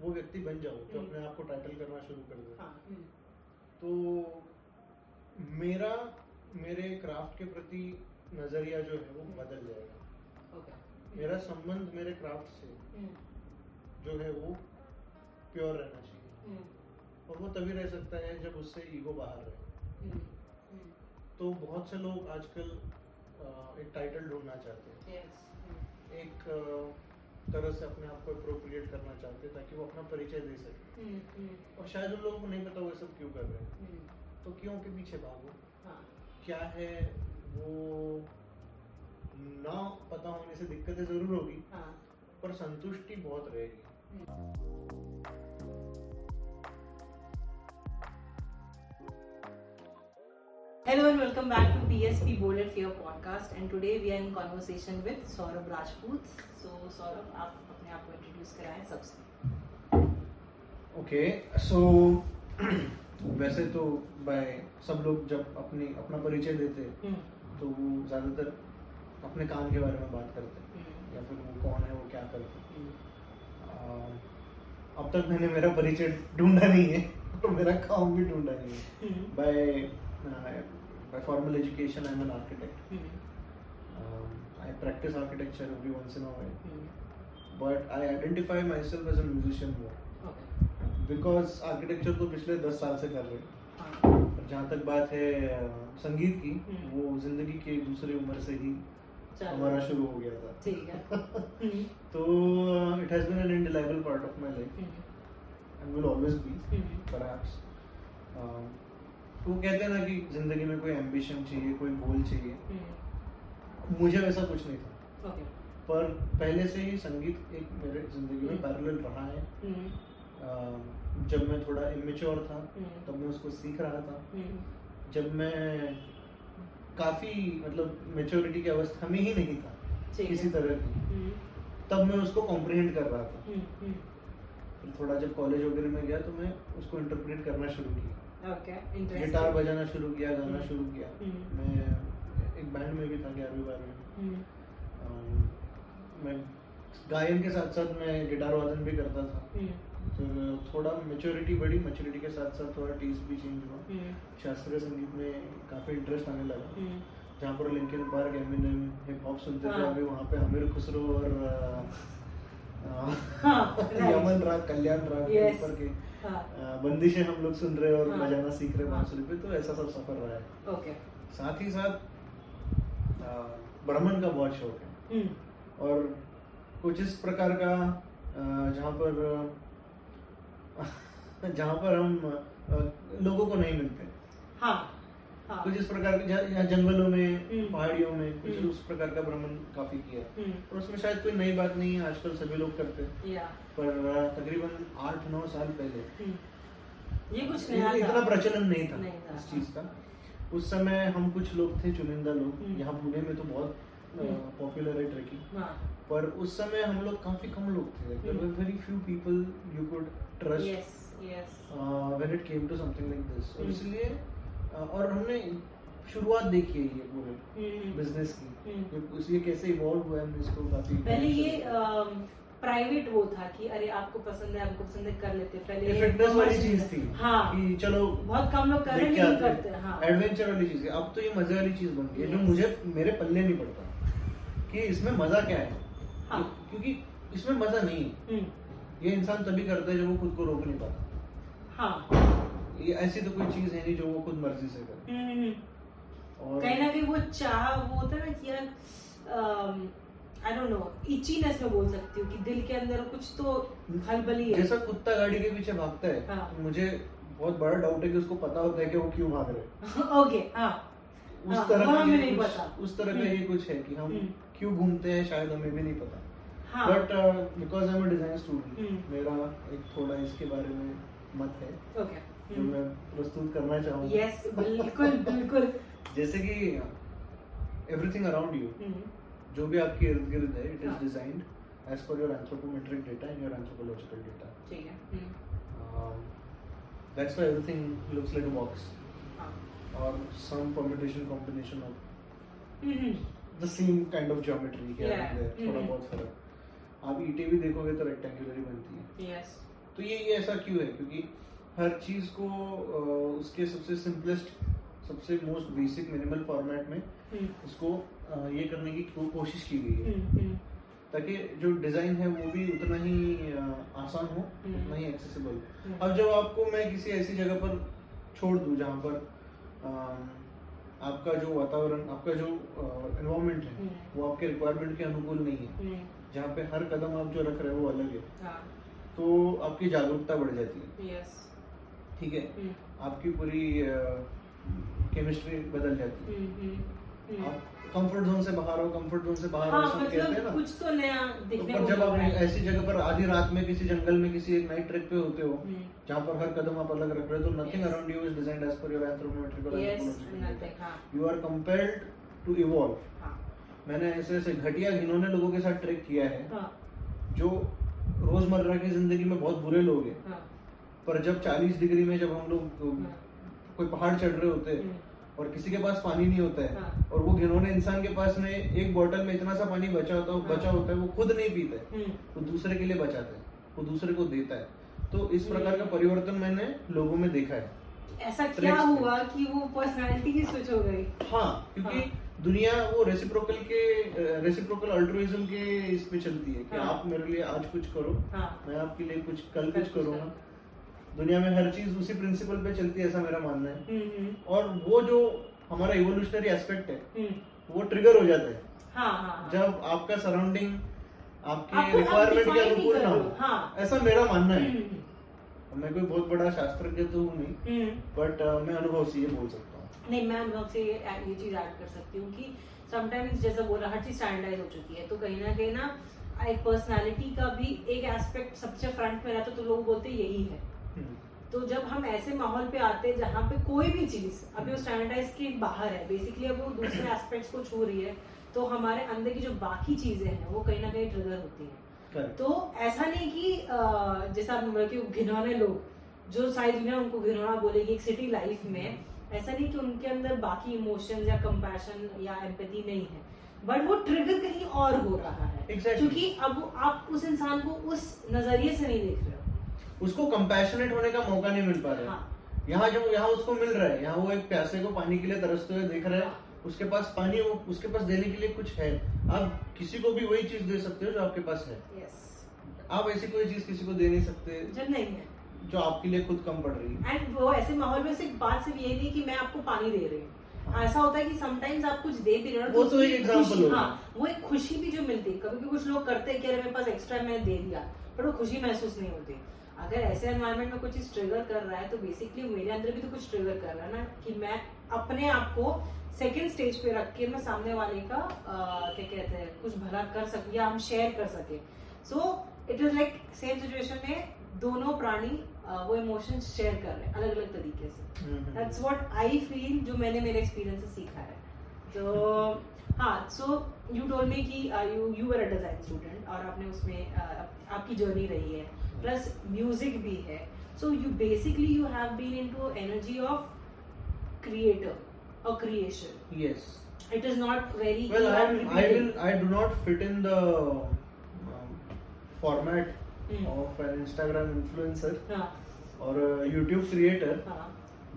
वो व्यक्ति बन जाऊँ जो हम्म। अपने आप को टाइटल करना शुरू कर दे। हाँ हम्म, तो मेरा मेरे क्राफ्ट के प्रति नज़रिया जो है वो बदल जाएगा। ओके मेरा संबंध मेरे क्राफ्ट से हम्म, जो है वो प्योर रहना चाहिए। हम्म, और वो तभी रह सकता है जब उससे ईगो बाहर रहे। हम्म, हम्म, तो बहुत से लोग आजकल एक टाइटल ढूंढना चाहते हैं। Yes, हम्म, एक तरह से अपने आप को अप्रोप्रिएट करना चाहते हैं ताकि वो अपना परिचय दे सके। हम्म, हम्म, और शायद उन लोगों को नहीं पता वो सब क्यों कर रहे हैं। हम्म, तो क्यों के पीछे भागो? हाँ। क्या है वो ना पता होने से दिक्कतें ज़रूर होगी हाँ। पर संतुष्टि बहुत रहेगी। Hello and welcome back to PSP Bolded Fear podcast. And today we are in conversation with Saurabh Rajput. So Saurabh आप अपने आप को इंट्रोड्यूस कराएँ सबसे। ओके सो वैसे तो बाय सब लोग जब अपनी अपना परिचय देते हैं हम्म, तो वो ज़्यादातर अपने काम के बारे में बात करते हैं। हम्म, या फिर वो कौन है वो क्या करते हैं। हम्म, अब तक मैंने मेरा परिचय ढूंढा नहीं है और मेरा काम भी ढूंढा नहीं है। हम्म, by formal education i'm an architect hmm, um, i practice architecture every once in a while hmm, but i identify myself as a musician more okay, because architecture तो पिछले दस साल से कर रहे हैं हाँ, जहाँ तक बात है अ, संगीत की हम्म। वो ज़िंदगी की दूसरी उम्र से ही हमारा शुरू हो गया था ठीक है हम्म, तो it has been an indelible part of my life hmm, and will always be hmm, perhaps तो वो कहते हैं ना कि ज़िंदगी में कोई एम्बिशन चाहिए कोई गोल चाहिए। हम्म, मुझे वैसा कुछ नहीं था। Okay, पर पहले से ही संगीत एक मेरे ज़िंदगी में हम्म। पैरेलल रहा है। हम्म, जब मैं थोड़ा इमेच्योर था हम्म, तब मैं उसको सीख रहा था। हम्म, जब मैं काफ़ी मतलब मेच्योरिटी की अवस्था में ही नहीं था किसी तरह की हम्म, तब मैं उसको कॉम्प्रिहेंड कर रहा था। हम्म, हम्म, फिर थोड़ा जब कॉलेज वगैरह में गया तो मैं उसको इंटरप्रेट करना शुरू किया. गिटार बजाना शुरू किया गाना। शुरू किया। हम्म। मैं एक बैंड में भी था ग्यारहवीं बारहवीं। में हम्म, मैं गायन के साथ साथ मैं गिटार वादन भी करता था। हम्म, तो थोड़ा मेच्योरिटी बढ़ी मेच्योरिटी के साथ साथ थोड़ा टेस्ट भी चेंज हुआ। शास्त्रीय संगीत में काफ़ी इंटरेस्ट आने लगा। जहाँ पर Linkin Park Eminem hip hop सुनते थे हाँ। अभी वहाँ पे आमिर खुसरो और. यमन राग कल्याण राग के ऊपर के। हाँ, बंदिशें हम लोग सुन रहे हैं और हाँ। बजाना सीख रहे हैं। बांसुरी पे तो ऐसा सब सफ़र रहा है। ओके। साथ ही साथ ब्राह्मण भ्रमण का बहुत शौक है। हम्म, और कुछ इस प्रकार का जहाँ पर जहाँ पर हम लोगों को नहीं मिलते। हाँ, हाँ, कुछ इस प्रकार के जंगलों में हम्म। पहाड़ियों में कुछ हम्म। उस प्रकार का भ्रमण काफ़ी किया। हम्म, और उसमें शायद कोई नई बात नहीं है आजकल सभी लोग करते हैं। पर तकरीबन आठ नौ साल पहले। ये कुछ नया इतना प्रचलन नहीं था इस चीज़ का। उस समय हम कुछ लोग थे चुनिंदा लोग। यहाँ पुणे में तो बहुत। पॉपुलर है ट्रेकिंग हाँ, पर उस समय हम लोग काफ़ी कम लोग थे। There. Were very few people you could trust when it came to something like this और। इसलिए और हमने शुरुआत देखी है ये पूरे हम्म, बिज़नेस की। हम्म। ये- कैसे इवॉल्व हुआ है इसको काफ़ी पहले ये प्राइवेट वो था कि अरे आपको पसंद है आपको पसंद है कर लेते पहले फिटनेस वाली चीज़ थी हाँ। कि चलो बहुत कम लोग कर रहे हैं, नहीं करते हाँ। एडवेंचर वाली चीज़ है अब तो ये मज़े वाली चीज़ बन गई है जो मुझे मेरे पल्ले नहीं पड़ता। कि इसमें मज़ा क्या है? हाँ। क्योंकि इसमें मज़ा नहीं है। हम्म, ये इंसान तभी करता है जब वो खुद को रोक नहीं पाता। हाँ। ये ऐसी तो कोई चीज़ है नहीं जो वो खुद मर्ज़ी से करे हम्म, हम्म, और कहीं ना कहीं वो चाह वो होता है ना कि यार आई डोंट नो इचीनेस में बोल सकती हूँ कि दिल के अंदर कुछ तो खलबली है जैसा कुत्ता गाड़ी के पीछे भागता है हाँ। मुझे बहुत बड़ा डाउट है कि उसको पता होता है कि वो क्यों भाग रहे ओके हाँ उस हाँ, तरह का नहीं पता। उस तरह का हम्म। ये कुछ है कि हम हम्म। क्यों घूमते हैं शायद हमें भी नहीं पता but because I am design student hmm. मेरा एक थोड़ा इसके बारे में मत है ओके जो मैं प्रस्तुत करना चाहूँगा यस बिल्कुल बिल्कुल। जैसे कि एवरीथिंग अराउंड यू हम्म, जो भी आपके इर्द गिर्द है it is. Designed as per your anthropometric data and your anthropological data ठीक है। हम्म, that's why everything looks like a box और some permutation combination of hmm, the same kind of geometry here and there थोड़ा Mhm. बहुत फ़र्क। आप ईंटें भी देखोगे तो रेक्टेंगुलर ही बनती है। यस तो ये ये ऐसा क्यों है? क्योंकि हर चीज़ को उसके सबसे सिंपलेस्ट सबसे मोस्ट बेसिक मिनिमल फॉर्मेट में हम्म, उसको ये करने की कोशिश की गई है। हम्म, हम्म, ताकि जो डिज़ाइन है वो भी उतना ही आसान हो। उतना ही एक्सेसिबल। अब जब आपको मैं किसी ऐसी जगह पर छोड़ दूँ जहाँ पर आपका जो वातावरण आपका जो एनवायरनमेंट है। वो आपके रिक्वायरमेंट के अनुकूल नहीं है। जहाँ पे हर कदम आप जो रख रहे हो वो अलग है। हाँ, तो आपकी जागरूकता बढ़ जाती है। Yes, ठीक है? हम्म, आपकी पूरी केमिस्ट्री बदल जाती है। हम्म, हम्म, हम्म। आप कंफर्ट जोन से बाहर हो कंफर्ट जोन से बाहर हो हाँ सब कहते हैं मतलब ना। कुछ तो नया तो दिखने पर जब आप ऐसी जगह पर आधी रात में किसी जंगल में किसी एक नाइट ट्रिप पे होते हो हम्म, जहाँ पर हर कदम आप अलग रख रहे हो तो nothing around you is designed as per your anthropometric yes, nothing, हाँ, you are compelled to evolve मैंने ऐसे ऐसे घटिया घिनौने लोगों के साथ ट्रैक किया है हाँ, जो रोज़मर्रा की ज़िंदगी में बहुत बुरे लोग हैं। हाँ, पर जब 40 डिग्री में जब हम लोग हाँ, कोई पहाड़ चढ़ रहे होते हैं और किसी के पास पानी नहीं होता है हाँ। और वो घिनौने इंसान के पास में एक बोतल में इतना सा पानी बचा होता है हाँ। बचा होता है वो खुद नहीं पीता है हम्म, वो दूसरे के लिए बचाता है वो दूसरे को देता है तो इस प्रकार का। परिवर्तन मैंने लोगों में देखा है ऐसा क्या हुआ कि वो पर्सनालिटी ही स्विच हो गई हाँ क्योंकि हाँ। दुनिया वो रेसिप्रोकल के रेसिप्रोकल अल्ट्रुइज्म के इस पे चलती है कि हाँ। आप मेरे लिए आज कुछ करो हाँ मैं आपके लिए कुछ कल कुछ करूँगा करो। दुनिया में हर चीज़ उसी प्रिंसिपल पे चलती है ऐसा मेरा मानना है। हम्म, हम्म, और वो जो हमारा इवोल्यूशनरी एस्पेक्ट है हम्म, वो ट्रिगर हो जाता है। हाँ हाँ हाँ। जब आपका सराउंडिंग आपको रिक्वायरमेंट के अनुकूल ना हो हाँ। ऐसा मेरा मानना है। मैं कोई बहुत बड़ा शास्त्रज्ञ तो हूँ नहीं बट मैं अनुभव से ये बोल सकता हूँ। नहीं मैं अनुभव से ये चीज़ ऐड कर सकती हूँ कि समटाइम्स जैसा बोला हर चीज़ स्टैंडर्डाइज हो चुकी है तो कहीं ना कहीं ना एक पर्सनालिटी का भी एक एस्पेक्ट सबसे फ्रंट में रहता है तो लोग बोलते यही है। तो जब हम ऐसे माहौल पे आते हैं जहाँ पे कोई भी चीज़ अभी वो स्टैंडर्डाइज के बाहर है बेसिकली अब वो दूसरे एस्पेक्ट्स को छू रही है तो हमारे अंदर की जो बाकी चीज़ें हैं वो कहीं ना कहीं ट्रिगर होती है। तो ऐसा नहीं कि जैसा आपने बोला कि घिनौने लोग जो सारी दुनिया उनको घिनौना बोलेगी एक सिटी लाइफ में ऐसा नहीं कि उनके अंदर बाकी इमोशंस या कंपैशन या एम्पति नहीं है। बट वो ट्रिगर कहीं और हो रहा है। Exactly. क्योंकि अब आप उस इंसान को उस नज़रिए से नहीं देख रहे हो। उसको कंपैशनेट होने का मौका नहीं मिल पा रहा है। हाँ। यहाँ जो यहाँ उसको मिल रहा है यहाँ वो एक प्यासे को पानी के लिए तरसते हुए देख रहा है। हाँ। उसके पास पानी वो उसके पास देने के लिए कुछ है। आप किसी को भी वही चीज़ दे सकते हो जो आपके पास है। आप ऐसी कोई चीज़ किसी को दे नहीं सकते जब नहीं है। जो आपके लिए खुद कम पड़ रही है। एंड वो ऐसे माहौल में सिर्फ़ बात सिर्फ़ ये नहीं कि मैं आपको पानी दे रही हूँ। हाँ। ऐसा होता है कि समटाइम्स आप कुछ दे भी रहे हो वो तो एक खुशी- हाँ। वो एक खुशी भी जो मिलती है। कभी कुछ लोग करते हैं कि अरे मेरे पास एक्स्ट्रा मैंने दे दिया पर वो खुशी महसूस नहीं होती। अगर ऐसे एनवायरमेंट में कुछ चीज़ ट्रिगर कर रहा है तो बेसिकली मेरे अंदर भी तो कुछ ट्रिगर कर रहा है ना कि मैं अपने आप को सेकेंड स्टेज पे रख के मैं सामने वाले का क्या कहते हैं कुछ भला कर सकूँ या हम शेयर कर सके। So it is like same situation में दोनों प्राणी वो इमोशंस शेयर कर रहे हैं अलग अलग तरीके से। दैट्स व्हाट आई फील जो मैंने मेरे एक्सपीरियंस से सीखा है। तो हाँ सो यू टोल्ड मी कि you you were a design student और आपने उसमें आपकी जर्नी रही है। प्लस म्यूज़िक भी है. So you basically you have been into energy of creator और creation yes it is not very I will I do not fit in the format of an Instagram influencer और YouTube creator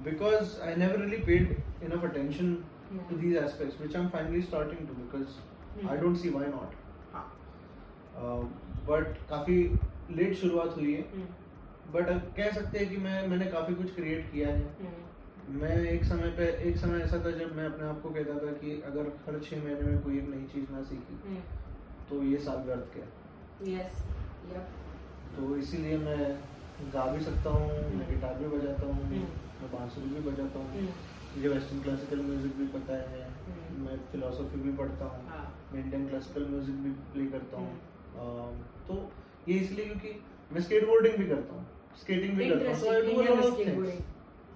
because I never really paid enough attention to these aspects which I am finally starting to because I don't see why not but काफ़ी late शुरुआत हुई है। हम्म, but कह सकते हैं कि मैं मैंने काफ़ी कुछ क्रिएट किया है। हम्म, मैं एक समय पे एक समय ऐसा था जब मैं अपने आप को कहता था कि अगर हर छह महीने में कोई एक नई चीज़ ना सीखी हम्म, तो ये साल व्यर्थ गया। Yes yep. तो इसीलिए मैं गा भी सकता हूँ मैं। गिटार भी बजाता हूँ। मैं बांसुरी भी बजाता हूँ मुझे वेस्टर्न क्लासिकल म्यूज़िक भी पता है। मैं फिलोसफी भी पढ़ता हूँ हाँ। मैं इंडियन क्लासिकल म्यूज़िक भी प्ले करता हूँ। तो ये इसलिए क्योंकि मैं स्केटबोर्डिंग भी करता हूँ स्केटिंग भी करता हूँ। A इंडिया lot में of things. skateboarding.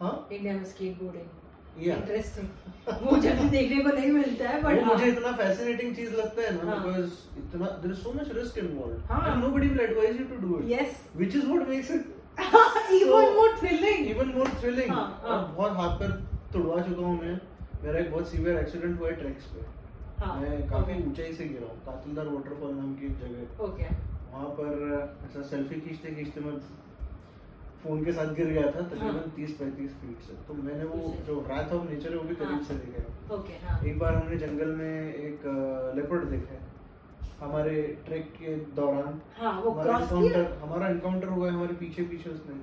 हाँ? इंडिया में skateboarding. Yeah. इंटरेस्टिंग वो जल्दी देखने को नहीं मिलता है बट मुझे इतना फैसिनेटिंग चीज़ लगता है ना हाँ। बिकॉज़ इतना there is so much risk involved हाँ। And nobody will advise you to do it yes which is what makes it even more thrilling even more thrilling हाँ, हाँ। बहुत हाथ पैर तुड़वा चुका हूँ मैं। मेरा एक बहुत सीवियर एक्सीडेंट हुआ है ट्रैक्स पे। हाँ। मैं काफ़ी ऊंचाई से गिरा हूँ कातिलदार वाटरफॉल नाम की एक जगह। ओके वहाँ पर ऐसा सेल्फी खींचते खींचते मैं फ़ोन के साथ गिर गया था तकरीबन हाँ। तीस पैंतीस फीट से तो मैंने वो अच्छा। जो रात ऑफ़ नेचर है वो भी करीब हाँ। से देखा है ओके हाँ एक बार हमने जंगल में एक लेपर्ड देखा है हमारे ट्रैक के दौरान हाँ वो हमारा हमारा इनकाउंटर हुआ है हमारे पीछे पीछे उसने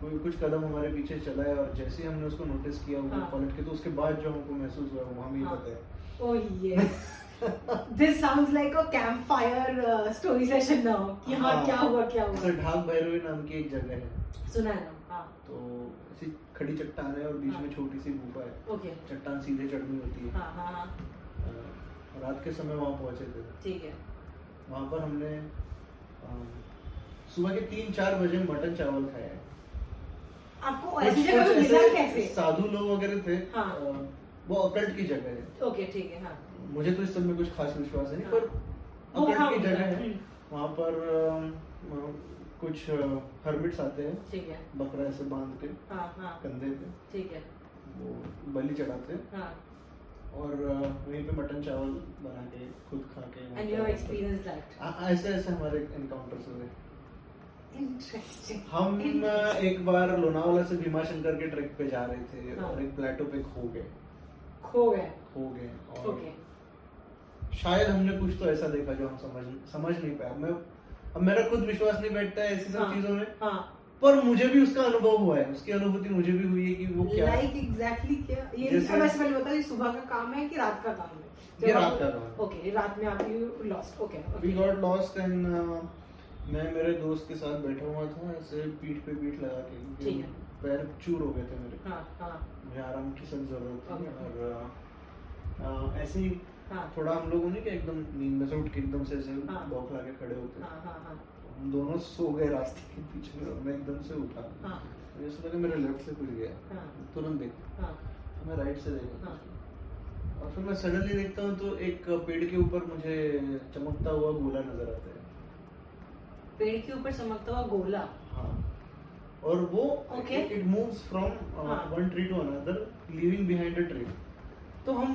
कोई कुछ कदम हमारे पीछे चला है और जैसे ही हमने उसको नोटिस किया वो हाँ। पलट के तो उसके बाद जो हमको महसूस हुआ वो हमें ही हाँ। पता है This sounds like a campfire uh, story session now. कि हाँ हाँ। क्या हुआ क्या हुआ? ढाक भैरवी नाम की एक जगह है। सुना है ना? हाँ। तो ऐसी खड़ी चट्टान है और बीच हाँ। में छोटी सी गुफा है। ओके। चट्टान सीधे चढ़नी होती है। हाँ हाँ हाँ। रात के समय वहाँ पहुँचे थे। ठीक है। वहाँ पर हमने सुबह के तीन चार बजे मटन चावल खाया। है आपको ऐसी जगह मिला कैसे? साधु लोग वगैरह थे हाँ। अ, वो अकल्ट की जगह है। ओके ठीक है हाँ। मुझे तो इस सब में कुछ खास विश्वास है नहीं पर वो हाँ की जगह है, वहाँ पर कुछ हर्मिट्स आते हैं। ठीक है। बकरा ऐसे बाँध के हाँ हाँ। कंधे पे। ठीक है। वो बलि चढ़ाते हैं। हाँ। और वहीं पे मटन चावल बना के खुद खा के एंड यू एक्सपीरियंस दैट ऐसे ऐसे हमारे एनकाउंटर्स हुए हम एक बार लोनावाला से भीमा शंकर के ट्रैक पे जा रहे थे। और एक प्लेटो पे खो गए। खो गए। खो गए और शायद हमने कुछ तो ऐसा देखा जो हम समझ समझ नहीं पाया मैं अब मेरा खुद विश्वास नहीं बैठता है ऐसी सब हाँ। चीज़ों में। हाँ। पर मुझे भी उसका अनुभव हुआ है। उसकी अनुभूति मुझे भी हुई है कि वो क्या लाइक एग्जैक्टली क्या? ये जैसे- ऐसे पहले बता ये सुबह का काम है कि रात का काम है? ये रात का काम ओके रात में आप you lost okay we got lost and मैं मेरे दोस्त के साथ बैठा हुआ था ऐसे पीठ पे पीठ लगा के। पैर चूर हो गए थे मेरे। हाँ हाँ। मुझे आराम की सख्त ज़रूरत थी और अ, अ, ऐसे ही हाँ। थोड़ा हम लोगों ने कि एकदम नींद में से उठ के एकदम से ऐसे हाँ। बौखला के खड़े होते। हाँ हाँ हाँ। हम दोनों सो गए रास्ते के पीछे में और मैं एकदम से उठा। हाँ। ऐसा लगा मेरे लेफ़्ट से कुछ गया। हाँ। तुरंत देखा। हाँ। तो मैं राइट से देखा। हाँ। और फिर मैं सडनली देखता हूँ तो एक पेड़ के ऊपर मुझे चमकता हुआ गोला नज़र आता है। पेड़ के ऊपर चमकता हुआ गोला? हाँ। और वो Okay. It moves from. One tree to another leaving behind a tree तो हम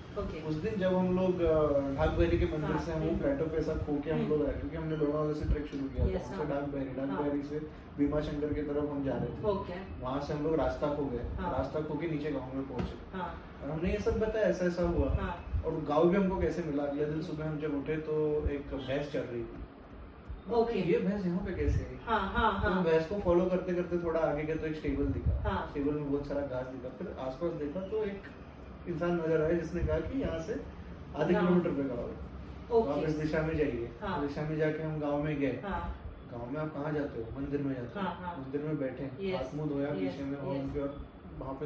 okay उस दिन जब हम लोग ढाक बहरी के मंदिर हाँ, से हम। प्लेटो पे ऐसा खो के हम। लोग आए क्योंकि हमने लोनावाला से ट्रैक शुरू किया Yes, था हाँ। हमसे बहरी हाँ। बहरी से भीमा शंकर की तरफ़ हम जा रहे थे okay वहाँ से हम लोग रास्ता खो गए हाँ। रास्ता खो के नीचे गाँव में पहुँचे हाँ और हमने ये सब बताया ऐसा ऐसा हुआ हाँ और गाँव भी हमको कैसे मिला अगले दिन सुबह हम जब उठे तो एक भैंस चल रही थी Okay. ये भैंस यहाँ पे कैसे आई हाँ हाँ तो हाँ भैंस को फॉलो करते करते थोड़ा आगे गए तो एक स्टेबल दिखा हाँ। स्टेबल में बहुत सारा घास दिखा फिर आसपास देखा तो एक इंसान नज़र आया जिसने कहा कि यहाँ से आधे किलोमीटर पे गाँव है। आप इस दिशा में जाइए। हाँ। दिशा में जाके हम गाँव में गए। हाँ। गाँव में आप कहाँ जाते हो? मंदिर में जाते हो। हाँ, हाँ। मंदिर में बैठे हाथ मुँह धोया पीछे में और उनके वहाँ पे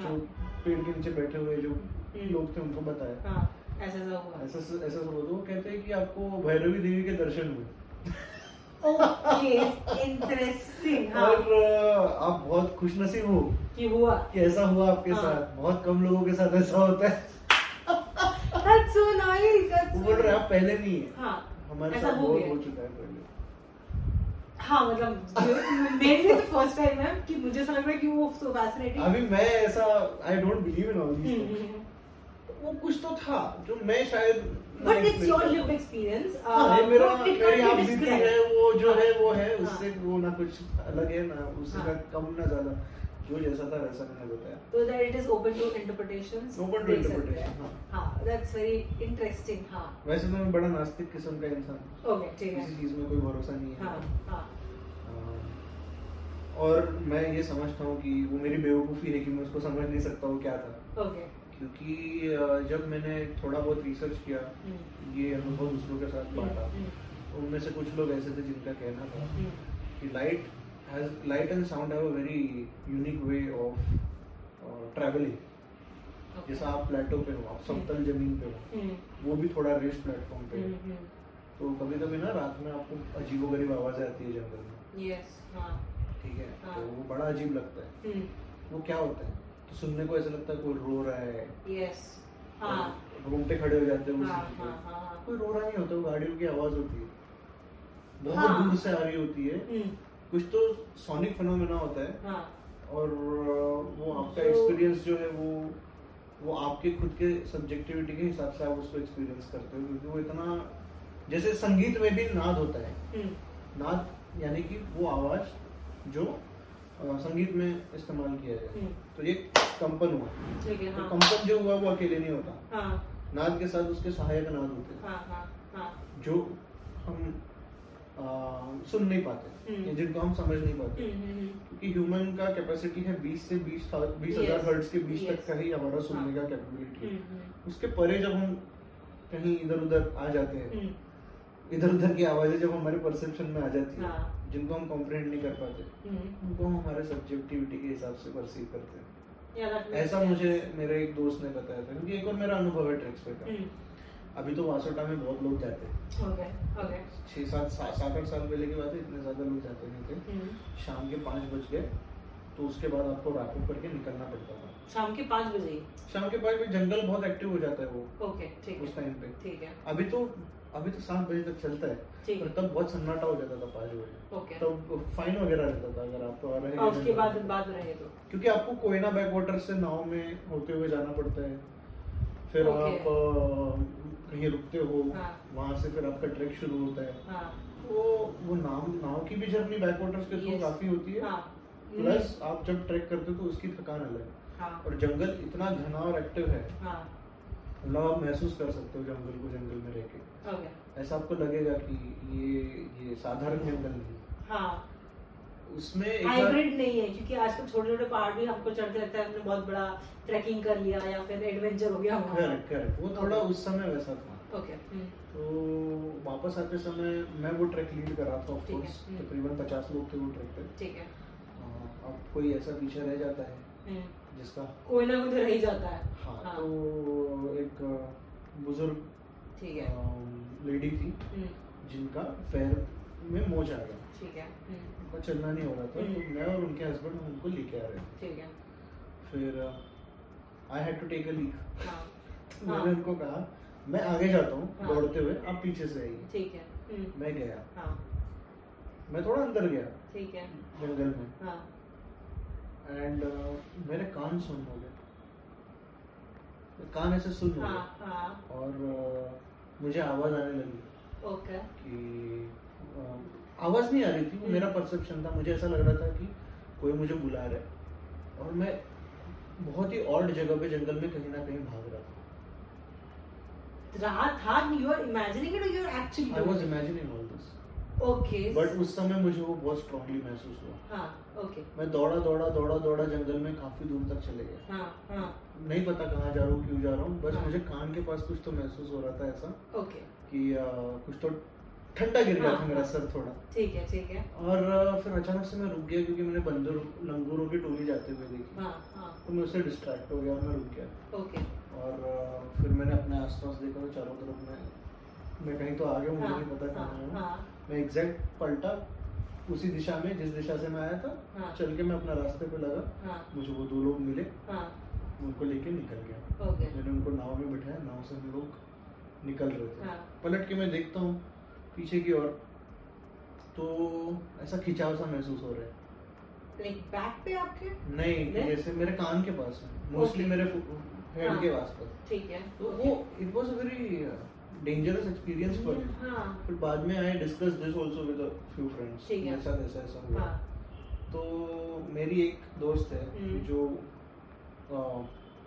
हाँ। जो पेड़ के नीचे बैठे हुए जो हम्म। लोग थे उनको बताया। हाँ। ऐसा ऐसा ऐसा सब होता कहते हैं कि आपको भैरवी देवी के दर्शन हुए। ओके इंटरेस्टिंग हाँ। और आप बहुत खुशनसीब हो कि हुआ। कि ऐसा हुआ आपके हाँ। साथ। बहुत कम लोगों के साथ ऐसा होता है। That's so nice that's बोल रहे आप पहले नहीं है। हाँ हमारे ऐसा साथ हो बहुत हो चुका है पहले। हाँ मतलब मेरे लिए तो फ़र्स्ट टाइम है कि मुझे ऐसा लग रहा है कि वो सो फैसिनेटिंग अभी मैं ऐसा I don't believe in all these वो कुछ तो था जो मैं शायद but it's your lived experience मेरा इट मेरी आप बीती है वो जो हाँ। है वो है हाँ। उससे वो ना कुछ अलग है ना उससे हाँ। कम ना ज़्यादा। जो जैसा था वैसा मैंने बताया। It is open to interpretations? Open to देख सकते interpretation, हैं। that's very interesting हाँ। वैसे तो मैं बड़ा नास्तिक किस्म का इंसान ओके ठीक है। किसी चीज़ में कोई भरोसा नहीं है। हाँ। और मैं ये समझता हूँ कि वो मेरी बेवकूफ़ी है कि मैं उसको समझ नहीं सकता हूँ क्या था। ओके क्योंकि जब मैंने थोड़ा बहुत रिसर्च किया हम्म, ये अनुभव दूसरों के साथ बांटा हम्म, तो उनमें से कुछ लोग ऐसे थे जिनका कहना था हम्म, कि light has light and sound have a very unique way of travelling जैसा आप प्लेटो पे हो आप समतल ज़मीन पे हो हम्म, वो भी थोड़ा रेस्ट प्लेटफॉर्म पे हम्म, है। हम्म, तो कभी कभी ना रात में आपको अजीबो गरीब आवाज़ें आती है जंगल में। हाँ। ठीक है? हाँ। तो वो बड़ा अजीब लगता है। हम्म, वो क्या होता है? सुनने को ऐसा लगता है कोई रो रहा है। यस हाँ। रोंगटे खड़े हो जाते हैं हाँ हाँ हाँ हाँ। कोई रो रहा नहीं होता गाड़ियों की आवाज़ होती है। बहुत हाँ। दूर से आ रही होती है। हम्म, कुछ तो सोनिक फिनोमेना होता है। हाँ। और वो आपका एक्सपीरियंस जो है वो वो आपके खुद के सब्जेक्टिविटी के हिसाब से आप उसको एक्सपीरियंस करते हो क्योंकि वो इतना जैसे संगीत में भी नाद होता है। हम्म, नाद यानी कि वो आवाज़ जो संगीत में इस्तेमाल किया जाए हम्म, तो ये कंपन हुआ। ठीक है तो हाँ। कंपन जो हुआ वो अकेले नहीं होता। हाँ। नाद के साथ उसके सहायक नाद होते हैं। हाँ हाँ हाँ। जो हम आ, सुन नहीं पाते। हम्म। जिनको हम समझ नहीं पाते। हम्म, हम्म, हम्म, क्योंकि ह्यूमन का कैपेसिटी है 20 से 20 बीस हज़ार Yes. हर्ट्ज के बीच Yes. तक का ही हमारा सुनने। का कैपेबिलिटी है। हम्म, हम्म, उसके परे जब हम कहीं इधर उधर आ जाते हैं हम्म, इधर उधर की आवाज़ें जब हमारे परसेप्शन में आ जाती है हाँ। जिनको हम कॉम्प्रिहेंड नहीं कर पाते हम्म, उनको हम हमारे सब्जेक्टिविटी के हिसाब से परसीव करते हैं। ऐसा मुझे मेरे एक दोस्त ने बताया था क्योंकि एक और मेरा अनुभव है ट्रिक्स पे का। हम्म, अभी तो वासोटा में बहुत लोग जाते हैं. छह सात सात सात आठ साल पहले की बात है इतने ज़्यादा लोग जाते नहीं थे। हम्म, शाम के पाँच बज गए तो उसके बाद आपको रैप अप करके निकलना पड़ता था। शाम के पाँच बजे शाम के पाँच बजे जंगल बहुत एक्टिव हो जाता है वो Okay, ठीक उस टाइम पे। ठीक है। अभी तो अभी तो सात बजे तक चलता है पर तब बहुत सन्नाटा हो जाता था पाँच बजे तब फाइन वगैरह रहता था अगर आप रहे उसके बाद बाद रहे तो। क्योंकि आपको कोयना बैक वाटर से नाव में होते हुए जाना पड़ता है। फिर आप कहीं रुकते हो हाँ। वहाँ से फिर आपका ट्रैक शुरू होता है। हाँ। वो वो नाव नाव की भी जर्नी बैक वाटर्स के थ्रू काफ़ी होती है। हाँ। प्लस आप जब ट्रैक करते हो तो उसकी थकान अलग हाँ। और जंगल इतना घना और एक्टिव है। हाँ। मतलब आप महसूस कर सकते हो जंगल को जंगल में रह के ओके ऐसा आपको लगेगा कि ये ये साधारण जंगल नहीं हाँ। उसमें हाइब्रिड नहीं है क्योंकि आजकल छोटे छोटे पहाड़ भी हमको चढ़ते लगता है हमने बहुत बड़ा ट्रैकिंग कर लिया या फिर एडवेंचर हो गया करेक्ट करेक्ट वो थोड़ा Okay. उस समय वैसा था। ओके हम्म, तो वापस आते समय मैं वो ट्रैक लीड कर रहा था ऑफ़ कोर्स हम्म। तकरीबन पचास लोग थे वो ट्रैक पे। ठीक है. हाँ, अब कोई ऐसा पीछे रह जाता है। हम्म, जिसका? कोई ना कोई तो रह ही जाता है। हाँ हाँ। तो एक बुज़ुर्ग ठीक है। लेडी थी हम्म, जिनका पैर में मोच आ गया। ठीक है। हम्म, उनका चलना नहीं हो रहा था तो हम्म। मैं और उनके हस्बैंड उनको लेके आ रहे थे ठीक है। फिर I had to take a leave हाँ। मैंने हाँ। उनको कहा मैं आगे जाता हूँ हाँ। दौड़ते हुए आप पीछे से आइए। ठीक है। मैं गया। हाँ। मैं थोड़ा अंदर गया ठीक है। जंगल में। हाँ एंड मेरे कान सुन हो गए कान ऐसे सुन हो हाँ गए हाँ। और uh, मुझे आवाज़ आने लगी। ओके कि uh, आवाज़ नहीं आ रही थी वो मेरा परसेप्शन था। मुझे ऐसा लग रहा था कि कोई मुझे बुला रहा है। और मैं बहुत ही ऑड जगह पे जंगल में कहीं ना कहीं भाग रहा था। रहा था you are imagining it you are actually I was imagining all this okay but उस समय मुझे वो बहुत स्ट्रांगली महसूस हुआ। हाँ ओके मैं दौड़ा दौड़ा दौड़ा दौड़ा जंगल में काफ़ी दूर तक चले गया। हाँ हाँ. नहीं पता कहाँ जा रहा हूँ क्यों जा रहा हूँ बस हाँ। मुझे कान के पास कुछ तो महसूस हो रहा था ऐसा ओके कि आ, कुछ तो ठंडा गिर गया हाँ, था मेरा हाँ। सर थोड़ा। ठीक है ठीक है. और फिर अचानक से मैं रुक गया क्योंकि मैंने बंदर लंगूरों की टोली जाते हुए देखी। हाँ हाँ. तो मैं उससे डिस्ट्रैक्ट हो गया और मैं रुक गया। ओके और फिर मैंने अपने आसपास देखा तो चारों तरफ़ मैं मैं कहीं तो आ गया मुझे हाँ नहीं पता कहाँ हूँ हाँ। मैं एग्जैक्ट पलटा उसी दिशा में जिस दिशा से मैं आया था हाँ। चल के मैं अपना रास्ते पे लगा। हाँ। मुझे वो दो लोग मिले। हाँ। उनको लेके निकल गया। मैंने उनको नाव में बिठाया नाव से हम लोग निकल रहे थे। हाँ। पलट के मैं देखता हूँ पीछे की ओर। तो ऐसा खिंचाव सा महसूस हो रहा है। बैक पे आपके? नहीं? जैसे मेरे कान के पास मोस्टली मेरे हेड। के आसपास। ठीक है। तो वो it was very dangerous experience for हाँ। फिर बाद में I discuss this also with a few friends ठीक है। ऐसा ऐसा हुआ। हाँ। तो मेरी एक दोस्त है हम्म। जो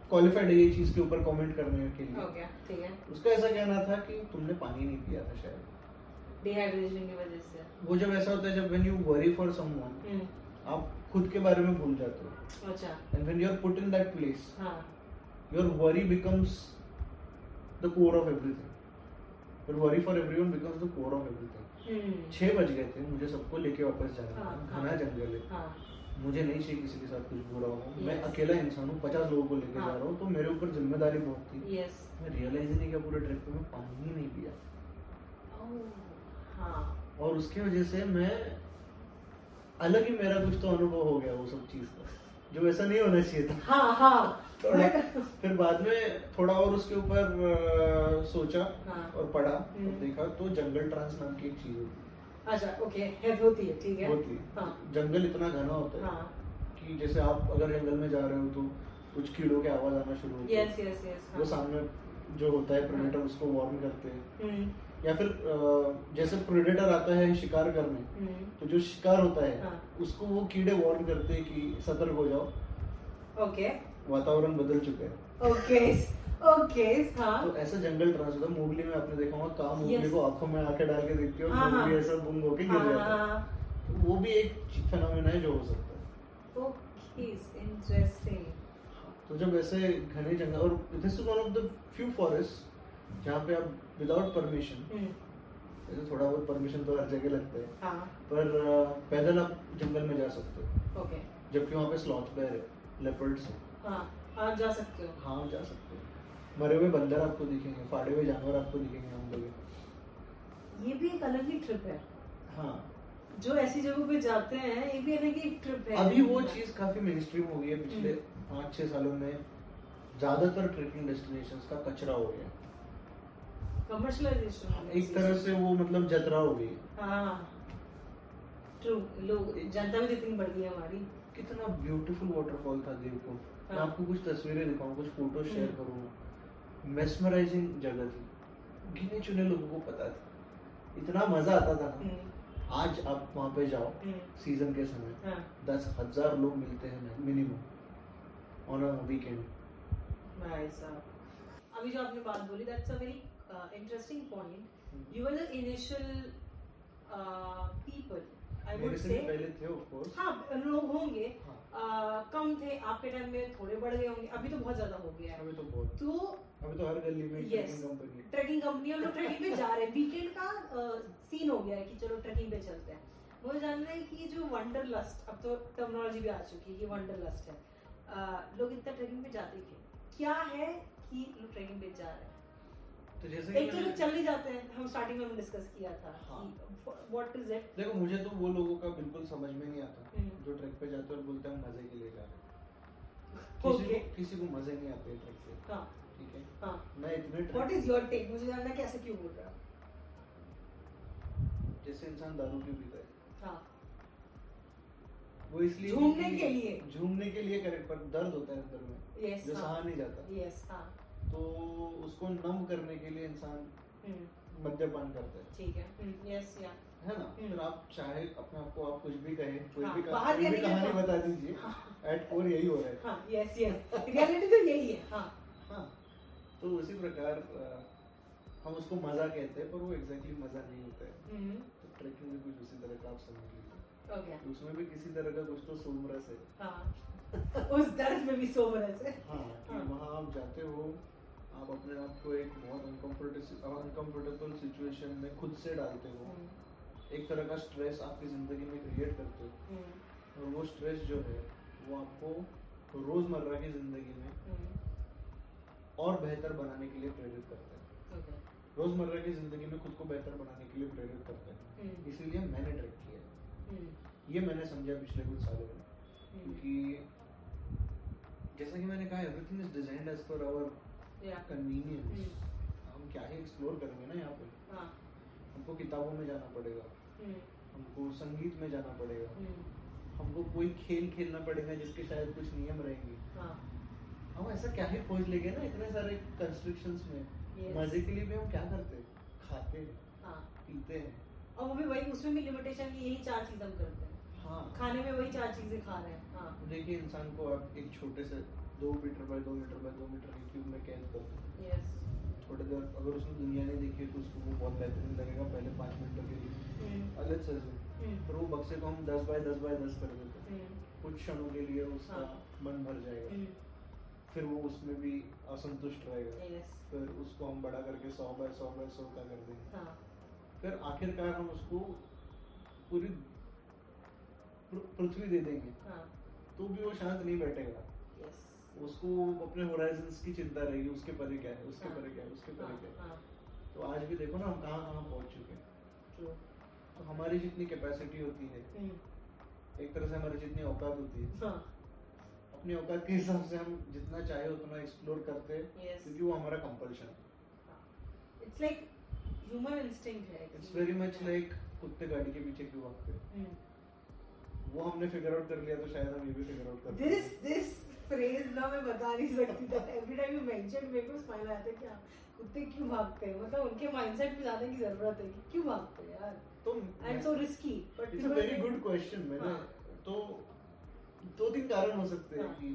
क्वालिफाइड है ये चीज़ के ऊपर कमेंट करने के लिए। ओके ठीक है। उसका ऐसा कहना था कि तुमने पानी नहीं पिया था शायद। डिहाइड्रेशन की वजह से। वो जब ऐसा होता है जब when you worry for someone आप खुद के बारे में भूल जाते हो। अच्छा। And when you are put in that place हाँ। Your worry becomes the core of everything your worry for everyone becomes the core of everything छह बज गए थे मुझे सबको लेके वापस जाना हाँ, था। घना जंगल है। मुझे नहीं चाहिए किसी के साथ कुछ बुरा हो। मैं अकेला इंसान हूँ पचास लोगों को लेके हाँ। जा रहा हूँ तो मेरे ऊपर ज़िम्मेदारी बहुत थी। यस मैं रियलाइज़ ही नहीं किया पूरे ट्रिप पे मैं पानी ही नहीं पिया। हाँ। और उसकी वजह से मैं अलग ही मेरा कुछ तो अनुभव हो गया वो सब चीज़ का। जो ऐसा नहीं होना चाहिए था। हाँ हाँ। थोड़ा फिर बाद में थोड़ा और उसके ऊपर सोचा हाँ। और पढ़ा हम्म। और देखा तो जंगल ट्रांस नाम की एक चीज़ होती अच्छा ओके है होती है ठीक है। है होती है। हाँ। जंगल इतना घना होता है हाँ। कि जैसे आप अगर जंगल में जा रहे हो तो कुछ कीड़ों की आवाज़ आना शुरू होती है। यस यस यस वो सामने जो होता है प्रेडेटर उसको वार्न करते हैं। हम्म। या फिर जैसे प्रेडेटर आता है शिकार करने हम्म। तो जो शिकार होता है हाँ। उसको वो कीड़े वार्न करते हैं कि सतर्क हो जाओ। ओके। वातावरण बदल चुका है। ओके। ओके हाँ। तो ऐसा जंगल ट्रांस होता है। मोगली में आपने देखा होगा काम मोगली को आँखों में आँखें डाल के देखती है हाँ, हाँ। मोगली ऐसा बुंग होके गिर हाँ जाता है। हाँ। तो वो भी एक फेनोमेना है जो हो सकता है। ओके इंटरेस्टिंग तो जब ऐसे घने जंगल और this is one of the few forest जहाँ पे आप विदाउट परमिशन हम्म। थोड़ा बहुत परमिशन तो हर जगह लगता है हाँ। पर पैदल आप जंगल में जा सकते हो। ओके। जबकि वहाँ पे स्लॉथ बेयर है लेपर्ड्स है। हाँ आप जा सकते हो। हाँ जा सकते हो। मरे हुए बंदर आपको दिखेंगे फाड़े हुए जानवर आपको दिखेंगे हम लोग। ये भी एक अलग ही ट्रिप है। हाँ। जो ऐसी जगहों पे जाते हैं ये भी अलग ही ट्रिप है। अभी वो चीज़ काफ़ी मेन स्ट्रीम हो गई है पिछले हम्म। पाँच छह सालों में। ज़्यादातर ट्रेकिंग डेस्टिनेशंस का कचरा हो गया। कमर्शलाइजेशन एक तरह से वो मतलब जतरा हो गई। हाँ। ट्रू लोग जनता भी इतनी बढ़ गई हमारी। कितना ब्यूटीफुल वाटरफॉल था देवकुंड मैं हाँ। आपको कुछ तस्वीरें दिखाऊँ कुछ फ़ोटो शेयर हम्म। करूँगा मेस्मराइजिंग जगह थी। गिने चुने लोगों को पता था। इतना मज़ा आता था ना। हम्म, आज आप वहाँ पे जाओ हम्म, सीज़न के समय। हाँ। दस हज़ार लोग मिलते हैं मिनिमम ऑन अ वीकेंड भाई साहब। अभी जो आपने बात बोली that's a very interesting point you were the initial people I would मेरे से से भी पहले थे ऑफ़ कोर्स हाँ लोग होंगे। हाँ। uh, कम थे आपके टाइम में थोड़े बढ़ गए होंगे। अभी तो बहुत ज़्यादा हो गया है। अभी तो बहुत। तो अभी तो हर गली में Yes. Trekking company trekking company हम लोग ट्रैकिंग पे जा रहे हैं। वीकेंड का सीन हो गया है कि चलो ट्रैकिंग पे चलते हैं। मुझे जानना है कि जो वंडर लस्ट अब तो टर्मिनोलॉजी भी आ चुकी है कि वंडर लस्ट है लोग इतना ट्रैकिंग पे जाते क्यों क्या है कि लोग ट्रैकिंग पे जा रहे हैं? तो जैसे चल ही जाते हैं हम स्टार्टिंग में डिस्कस किया था हाँ। व्हाट इज़ इट देखो मुझे तो वो लोगों का बिल्कुल समझ में नहीं आता हम्म। जो ट्रैक पे जाते हैं और बोलते हैं हम मज़े के लिए जा रहे हैं। किसी को किसी को मज़े नहीं आते ट्रैक पे हाँ। ठीक है? हाँ। मैं इतने व्हाट इज़ योर टेक मुझे जानना है कि ऐसे क्यों बोल रहा है जैसे इंसान दारू क्यों पीता है। हाँ। वो इसलिए झूमने के लिए। झूमने के लिए करेक्ट पर दर्द होता है अंदर में यस जो हाँ। सहा नहीं जाता। यस हाँ। तो उसको नम करने के लिए इंसान हम्म, मद्यपान करता है। ठीक है। यस या है ना? हम्म। फिर आप चाहे अपने आप को आप कुछ भी कहें कोई हाँ, भी कहा- बाहर कोई भी कहानी तो- बता दीजिए। एट कोर यही हो रहा है। हाँ यस यस रियलिटी तो यही है। हाँ। हाँ। तो उसी प्रकार हम उसको मज़ा कहते हैं पर वो एग्जैक्टली मज़ा नहीं होता है। हम्म, तो ट्रैकिंग भी कुछ उसी तरह का आप समझ लीजिए। ओके उसमें भी किसी तरह का कुछ तो सोमरस है। हाँ। उस दर्द में भी सो रहे से हाँ हाँ। वहाँ आप जाते हो आप अपने आप को एक बहुत अनकंफर्टेबल अनकंफर्टेबल सिचुएशन में खुद से डालते हो। हम्म, एक तरह का स्ट्रेस आपकी ज़िंदगी में क्रिएट करते हो। हम्म, और वो स्ट्रेस जो है वो आपको रोज़मर्रा की ज़िंदगी में हम्म, और बेहतर बनाने के लिए प्रेरित करता है। रोज़मर्रा की ज़िंदगी में खुद को बेहतर बनाने के लिए प्रेरित करते हैं। इसीलिए मैंने ट्रैक किया ये मैंने समझा पिछले कुछ सालों में। क्योंकि जैसा कि मैंने कहा everything is designed as per our convenience hmm, हम क्या ही एक्सप्लोर करेंगे ना यहाँ पे? हाँ। हमको किताबों में जाना पड़ेगा। हम्म, हमको संगीत में जाना पड़ेगा। हम्म, हमको कोई खेल खेलना पड़ेगा जिसके शायद कुछ नियम रहेंगे। हाँ। हम ऐसा क्या ही खोज लेंगे ना इतने सारे कंस्ट्रक्शंस में। Yes. मज़े के लिए भी हम क्या करते हैं? खाते हैं हाँ। पीते हैं। और वो भी वही उसमें भी लिमिटेशन की यही चार चीज़ हम करते हैं। हाँ। खाने में वही चार चीज़ें खा रहे हैं। हाँ। देखिए इंसान को आप एक छोटे से दो मीटर बाय दो मीटर बाय दो मीटर के क्यूब में कैद कर दो। थोड़ी देर अगर उसने दुनिया नहीं देखी है तो उसको वो बहुत बेहतरीन लगेगा पहले पाँच मिनट के लिए। अलग से हम्म, फिर वो बक्से को हम दस बाय दस बाय दस कर देते हैं। कुछ क्षणों के लिए उसका हाँ। मन भर जाएगा। फिर वो उसमें भी असंतुष्ट रहेगा। फिर उसको हम बड़ा करके सौ बाय सौ बाय सौ का कर देंगे। हाँ। फिर आखिरकार हम उसको पूरी पृथ्वी दे देंगे। हाँ। तो भी वो शांत नहीं बैठेगा। यस उसको अपने होराइजन्स की चिंता रहेगी उसके परे क्या है उसके हाँ। परे क्या है उसके परे हाँ। क्या है हाँ। तो आज भी देखो ना हम कहाँ कहाँ पहुँच चुके हैं। तो हमारी जितनी कैपेसिटी होती है एक तरह से हमारी जितनी औकात होती है हाँ। अपनी औकात के हिसाब से हम जितना चाहे उतना एक्सप्लोर करते हैं क्योंकि वो हमारा कंपल्शन है। इट्स लाइक ह्यूमन इंस्टिंक्ट है इट्स वेरी मच लाइक कुत्ते गाड़ी के पीछे क्यों भागते हैं। हम्म। वो हमने फिगर आउट कर लिया तो शायद हम ये भी फिगर आउट कर दिस दिस फ्रेज ना मैं बता नहीं सकती। एवरी टाइम यू मेंशन मेरे को स्माइल आता है क्या कुत्ते क्यों भागते हैं? मतलब उनके माइंडसेट पे जाने की ज़रूरत है कि क्यों भागते हैं यार? तो and so risky but it's a very good question मैंने हाँ। तो दो तीन कारण हो सकते हैं हाँ। कि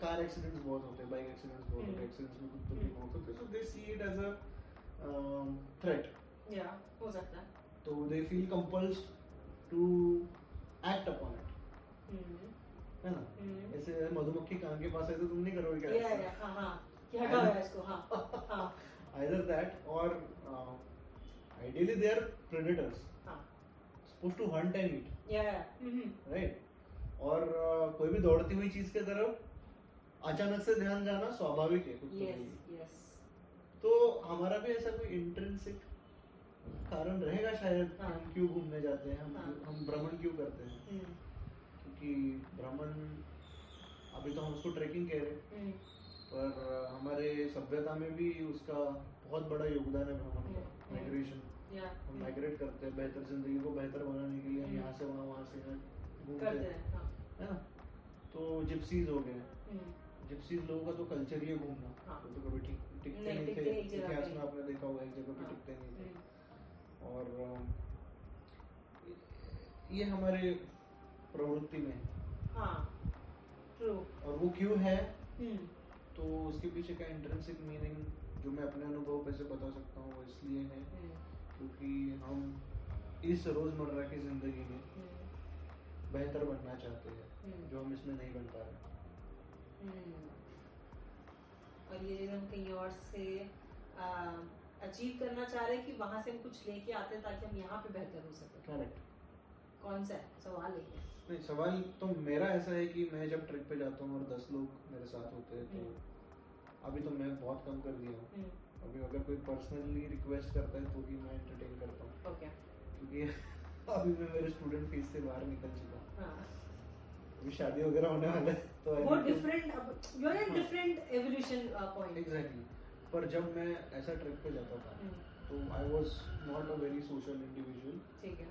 कार एक्सीडेंट्स बहुत होते हैं बाइक एक्सीडेंट्स बहुत होते हैं हम्म। एक्सीडेंट्स में कुत्तों की मौत होती है। So they see it as a threat या हो सकता है। तो they feel compelled to act upon it hmm. है ना? हम्म। ऐसे मधुमक्खी कान के पास है तो तुम नहीं करोगे क्या? या या हाँ हाँ। कि हटाओ इसको हाँ हाँ। Either that or uh, ideally they are predators. हाँ। Supposed to hunt and eat. या या। हम्म। Right? और uh, कोई भी दौड़ती हुई चीज़ की तरफ़ अचानक से ध्यान जाना स्वाभाविक है कुत्तों के यस लिए। यस तो हमारा भी ऐसा कोई इंट्रेंसिक कारण रहेगा शायद? हाँ। हम क्यों घूमने जाते हैं? हम हाँ। हम भ्रमण क्यों करते हैं? हम्म क्योंकि भ्रमण अभी तो हम उसको ट्रैकिंग कह रहे हैं। हम्म। पर हमारे सभ्यता में भी उसका बहुत बड़ा योगदान है भ्रमण का हम्म। माइग्रेशन हम माइग्रेट करते हैं बेहतर ज़िंदगी को बेहतर बनाने के लिए हम्म। यहाँ से वहाँ वहाँ से घूमते हैं। हैं हाँ। ना? तो जिप्सीज हो गए। हम्म। जिप्सीज लोगों का तो कल्चर ही है घूमना। हाँ। तो कभी ठीक टिकते नहीं, नहीं थे इतिहास में आपने देखा होगा एक जगह पे हाँ। टिकते नहीं थे। हम्म। और ये हमारे प्रवृत्ति में। हाँ ट्रू और वो क्यों है? हम्म। तो उसके पीछे का इंट्रेंसिक मीनिंग जो मैं अपने अनुभव पे से बता सकता हूँ वो इसलिए है हम्म। क्योंकि हम इस रोज़मर्रा की ज़िंदगी में हम्म। बेहतर बनना चाहते हैं। जो हम इसमें नहीं बन पा रहे। और ये हम कहीं और से अचीव करना चाह रहे हैं कि वहाँ से हम कुछ लेके आते हैं ताकि हम यहाँ पे बेहतर हो सके। करेक्ट कौन सा है? सवाल है? नहीं सवाल तो मेरा ऐसा है कि मैं जब ट्रिप पे जाता हूँ और दस लोग मेरे साथ होते हैं तो अभी तो मैं बहुत कम कर दिया हूँ। हम्म। अभी अगर कोई पर्सनली रिक्वेस्ट करता है तो भी मैं एंटरटेन करता हूँ। ओके क्योंकि अभी मैं मेरे स्टूडेंट फ़ीस से बाहर निकल चुका हूँ। हाँ। अभी शादी वगैरह होने वाला है तो वो different you are in. Different evolution point exactly पर जब मैं ऐसा ट्रिप पे जाता था हम्म। तो I was not a very social individual ठीक है।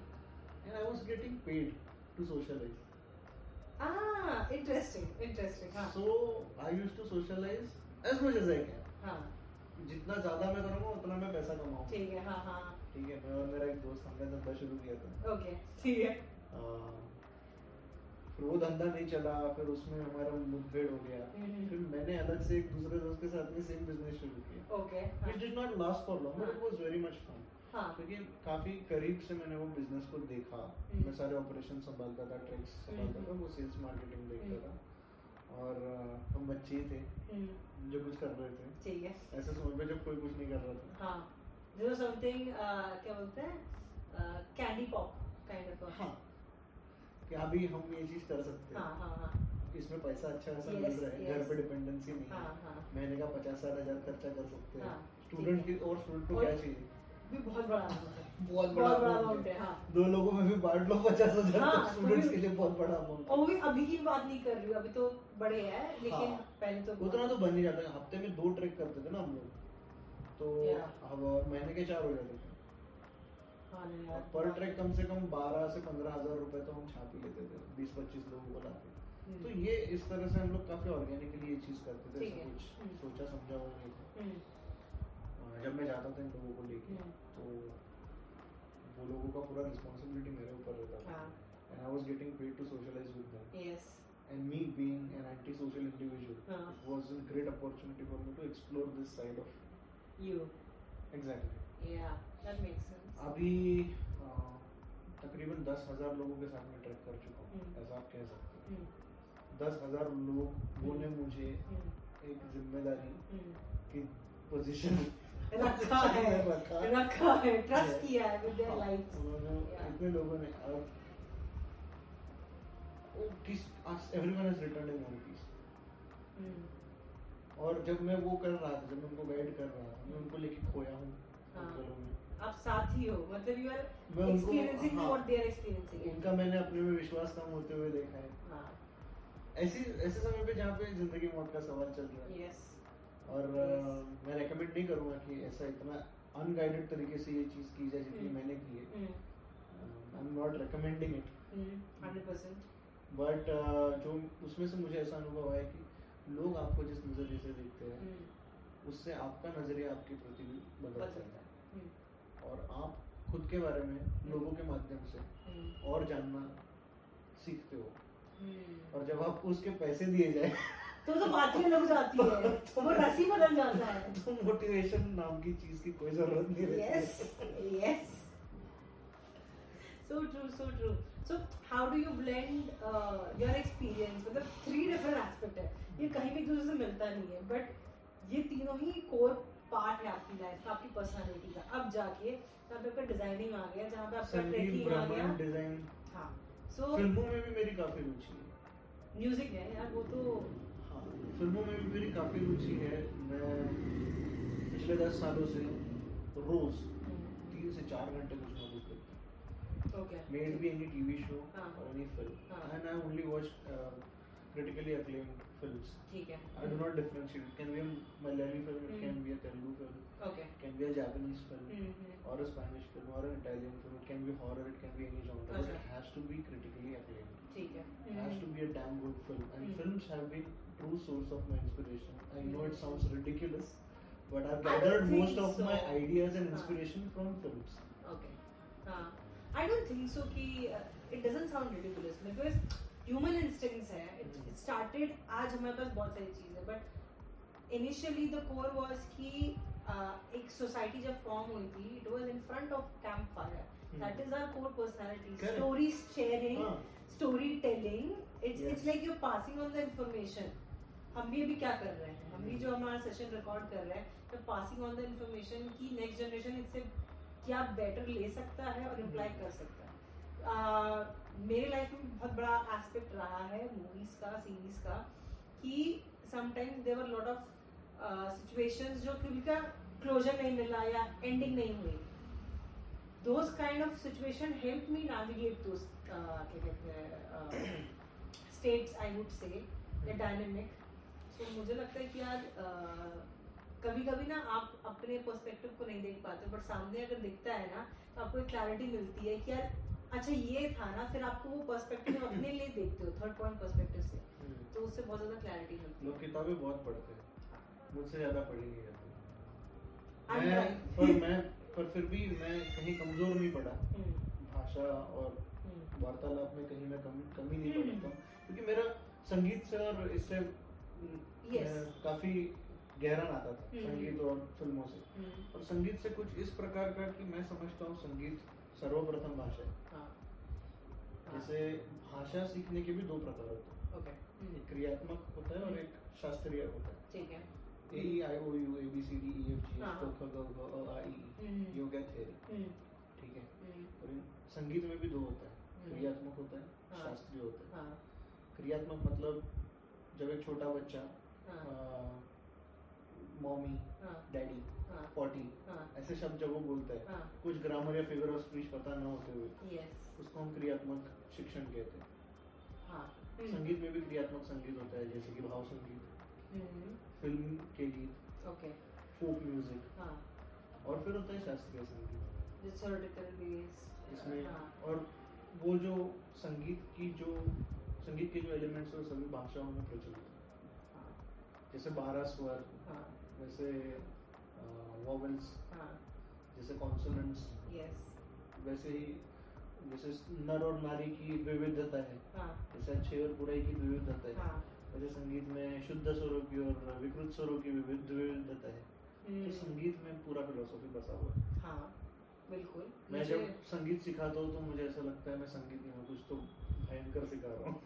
And I was getting paid to socialise ah interesting interesting हाँ। So I used to socialize as much as I can. हाँ। जितना ज़्यादा मैं करूँगा उतना मैं पैसा कमाऊँगा। ठीक है हाँ हाँ। ठीक है मैं और मेरा एक दोस्त हमने धंधा शुरू किया था। ओके ठीक है। फिर वो धंधा नहीं चला फिर उसमें हमारा मुठभेड़ हो गया। हम्म। फिर मैंने अलग से एक दूसरे दोस्त के साथ में सेम बिज़नेस शुरू किया। Okay which did not last for long but it was very much fun हाँ। क्योंकि काफ़ी करीब से मैंने वो बिज़नेस को देखा। हम्म। मैं सारे ऑपरेशन संभालता था ट्रिक्स संभालता था हम्म। वो सेल्स मार्केटिंग देखता हम्म। था। और हम बच्चे ही थे। हम्म, जो कुछ कर रहे थे। ऐसे समय पे जब कोई कुछ नहीं कर रहा था। हाँ। जो समथिंग क्या बोलते हैं कैंडी पॉप काइंड ऑफ़ हाँ। कि अभी हम ये चीज़ कर सकते हाँ। हैं हाँ हाँ। इसमें पैसा अच्छा खासा Yes, मिल रहा है। घर yes. पे डिपेंडेंसी नहीं हाँ। है हाँ। महीने का पचास साठ हज़ार खर्चा कर सकते हैं। हाँ, स्टूडेंट की और स्टूडेंट को क्या चाहिए? भी बहुत बड़ा amount है। बहुत बड़ा बड़ा अमाउंट है है। हाँ। दो लोगों में भी बांट लो पचास हज़ार हाँ, स्टूडेंट्स तो के लिए बहुत बड़ा अमाउंट और वो भी अभी की बात नहीं कर रही हूँ अभी तो बड़े हैं लेकिन हाँ। पहले तो उतना तो बन ही जाता है। हफ़्ते में दो ट्रिक करते थे ना हम लोग। तो अब महीने के चार हो जाते थे। हाँ पर ट्रिक कम से कम बारह से पंद्रह हज़ार रुपए तो हम छाप ही लेते थे बीस पच्चीस लोगों को लाके। हम्म, तो ये इस तरह से हम लोग काफ़ी ऑर्गेनिकली ये चीज़ करते थे है। कुछ हम्म। सोचा समझा हुआ नहीं था। हम्म, जब मैं जाता था इन लोगों को लेके हम्म। तो वो लोगों का पूरा रिस्पॉन्सिबिलिटी मेरे ऊपर रहता था। And I was getting paid to socialise with them yes and me being an anti-social individual हाँ. it was a great opportunity for me to explore this side of you exactly. या that makes sense अभी अ, तकरीबन दस हज़ार लोगों के साथ मैं ट्रैक कर चुका हूँ हम्म। ऐसा आप कह सकते हैं। हम्म, दस हज़ार लोगों ने मुझे एक ज़िम्मेदारी। की पोजीशन रखा है रखा है ट्रस्ट किया है विद देयर लाइफ लोगों ने और everyone has return in one piece और जब मैं वो कर रहा था जब मैं उनको गाइड कर रहा था मैं उनको लेके खोया हूँ हाँ। आप साथ ही हो मतलब you are experiencing. What they are experiencing उनका मैंने अपने में विश्वास कम होते हुए देखा है। हाँ। ऐसी ऐसे समय पे जहाँ पे ज़िंदगी मौत का सवाल चल रहा है। यस और Yes. मैं रेकमेंड नहीं करूँगा कि ऐसा इतना अनगाइडेड तरीके से ये चीज़ की जाए जितनी हम्म। मैंने की है। I am not recommending it hundred percent but जो उसमें से मुझे ऐसा अनुभव आया कि लोग आपको जिस नज़रिए से देखते हैं हम्म। उससे आपका नज़रिया आपके प्रति भी बदल जाता है। हम्म, और आप खुद के बारे में लोगों के माध्यम से हम्म, और जानना सीखते हो। हम्म। और जब आपको उसके पैसे दिए जाए तो तो बात ही अलग जाती है। वो रस्सी बदल जाता है। तो मोटिवेशन नाम की चीज़ की कोई ज़रूरत नहीं रहती। Yes yes. So true so true. So how do you blend uh, your experience? मतलब three different aspect है। ये कहीं भी दूसरे से मिलता नहीं है बट ये तीनों ही कोर पार्ट है आपकी लाइफ का आपकी पर्सनालिटी का। अब जाके जहाँ पे आपका डिज़ाइनिंग आ गया जहाँ पे आपका ट्रैकिंग आ गया। डिज़ाइन हाँ सो फ़िल्मों में भी मेरी काफ़ी रुचि है। म्यूज़िक है यार वो तो फ़िल्मों में भी मेरी काफ़ी रुचि है। मैं पिछले दस सालों से रोज तीन से चार घंटे कुछ ना कुछ देखता maybe any TV show और any film and I only watch critically acclaim films I do not differentiate can be Malayali film can be Telugu film can be a film और स्पेनिश फ़िल्म और Italian film can be horror it can be any to be critically acclaimed ठीक है It has to be a damn good film. And Hmm. films have been true source of my inspiration. I know it Hmm. sounds ridiculous, but I've gathered most of so. my ideas and हाँ. inspiration from films. Okay हाँ I don't think so कि uh, it doesn't sound ridiculous because human instincts है it Hmm. Started आज हमारे पास बहुत सारी चीज़ है but initially the core was कि uh, एक सोसाइटी जब फॉर्म हुई थी it was in front of campfire Hmm. That is our core personality. Story sharing storytelling Yes. It's like you passing on the information हम भी अभी क्या कर रहे हैं? हम भी जो हमारा सेशन रिकॉर्ड कर रहे हैं तो पासिंग ऑन द इंफॉर्मेशन की नेक्स्ट जनरेशन इससे क्या बेटर ले सकता है और इम्प्लाई कर सकता है। uh, मेरे लाइफ में बहुत बड़ा एस्पेक्ट रहा है मूवीज़ का सीरीज़ का कि sometimes there are lot of situations जो कि उनका क्लोजर नहीं मिला या एंडिंग नहीं हुई। Those kind of situation helped me navigate those uh, क्या कहते हैं uh, states I would say the मुझे लगता है कि यार कभी कभी ना आप अपने पर्सपेक्टिव को नहीं देख पाते बट सामने अगर दिखता है ना तो आपको एक क्लैरिटी मिलती है कि यार अच्छा ये था ना फिर आपको वो पर्सपेक्टिव अपने लिए देखते हो थर्ड पॉइंट पर्सपेक्टिव से। तो उससे बहुत ज़्यादा क्लैरिटी मिलती है। लोग किताबें बहुत पढ़ते हैं। मुझसे ज़्यादा पढ़ी नहीं जाती। मैं पर मैं पर फिर भी मैं कहीं कमज़ोर नहीं पड़ा। हम्म, भाषा और वार्तालाप में कहीं मैं कमी कमी नहीं हम्म। पड़ता हूँ। क्योंकि मेरा संगीत से और इससे Yes. काफ़ी गहरा नाता था हम्म। संगीत और फ़िल्मों से। हम्म, और संगीत से कुछ इस प्रकार का कि मैं समझता हूँ संगीत सर्वप्रथम भाषा है। हाँ। हाँ, जैसे भाषा सीखने के भी दो प्रकार होते हैं। ओके। एक क्रियात्मक होता है और एक शास्त्रीय होता है। ठीक है। A I O U A B C D E F G क हाँ। ख ग घ अ आ ई ये गया थ्योरी ठीक है? और संगीत में भी दो होता है। क्रियात्मक होता है हाँ। शास्त्रीय होता है। हाँ। क्रियात्मक मतलब जब एक छोटा बच्चा मॉमी डैडी पॉटी ऐसे शब्द जब वो बोलता है हाँ। कुछ ग्रामर या फिगर ऑफ़ स्पीच पता न होते हुए उसको हम क्रियात्मक शिक्षण कहते हैं। हाँ। संगीत में भी क्रियात्मक संगीत होता है जैसे कि भाव संगीत हम्म, फ़िल्म के गीत ओके फोक म्यूज़िक और फिर होता है शास्त्रीय संगीत। इसमें और वो जो संगीत की जो संगीत के जो एलिमेंट्स है वो सभी भाषाओं में प्रचलित है। हाँ जैसे बारह स्वर हाँ। वैसे वॉवल्स हाँ। जैसे कॉन्सोनेंट्स यस वैसे ही जैसे नर और नारी की विविधता है। हाँ। जैसे अच्छे और बुराई की विविधता है। हाँ। वैसे संगीत में शुद्ध स्वरों की और विकृत स्वरों की विविध विविधता है। तो हम्म, संगीत में पूरा फिलोसॉफी बसा हुआ है। हाँ। बिल्कुल। मैं जब संगीत सिखाता हूँ तो मुझे ऐसा लगता है मैं संगीत नहीं हूँ कुछ तो भयंकर सिखा रहा हूँ।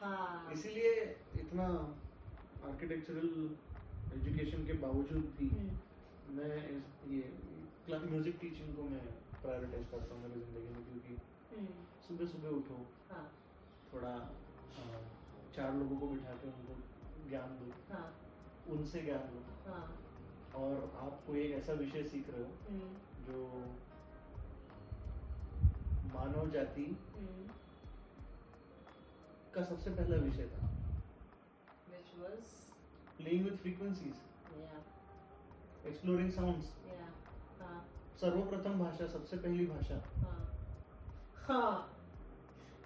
हाँ। इसीलिए इतना आर्किटेक्चरल एजुकेशन के बावजूद भी हम्म, मैं ये म्यूज़िक टीचिंग को मैं प्रायोरिटाइज करता हूँ मेरी ज़िंदगी में क्योंकि हम्म, सुबह सुबह उठो हाँ। थोड़ा चार लोगों को बिठा के उनको ज्ञान दो। हाँ। उनसे ज्ञान दो। हाँ। और आप कोई एक ऐसा विषय सीख रहे हो हम्म, जो मानव जाति हम्म, का सबसे पहला विषय था। Which was? Playing with frequencies yeah. Exploring sounds yeah. हाँ। सर्वप्रथम भाषा सबसे पहली भाषा। हाँ। हाँ।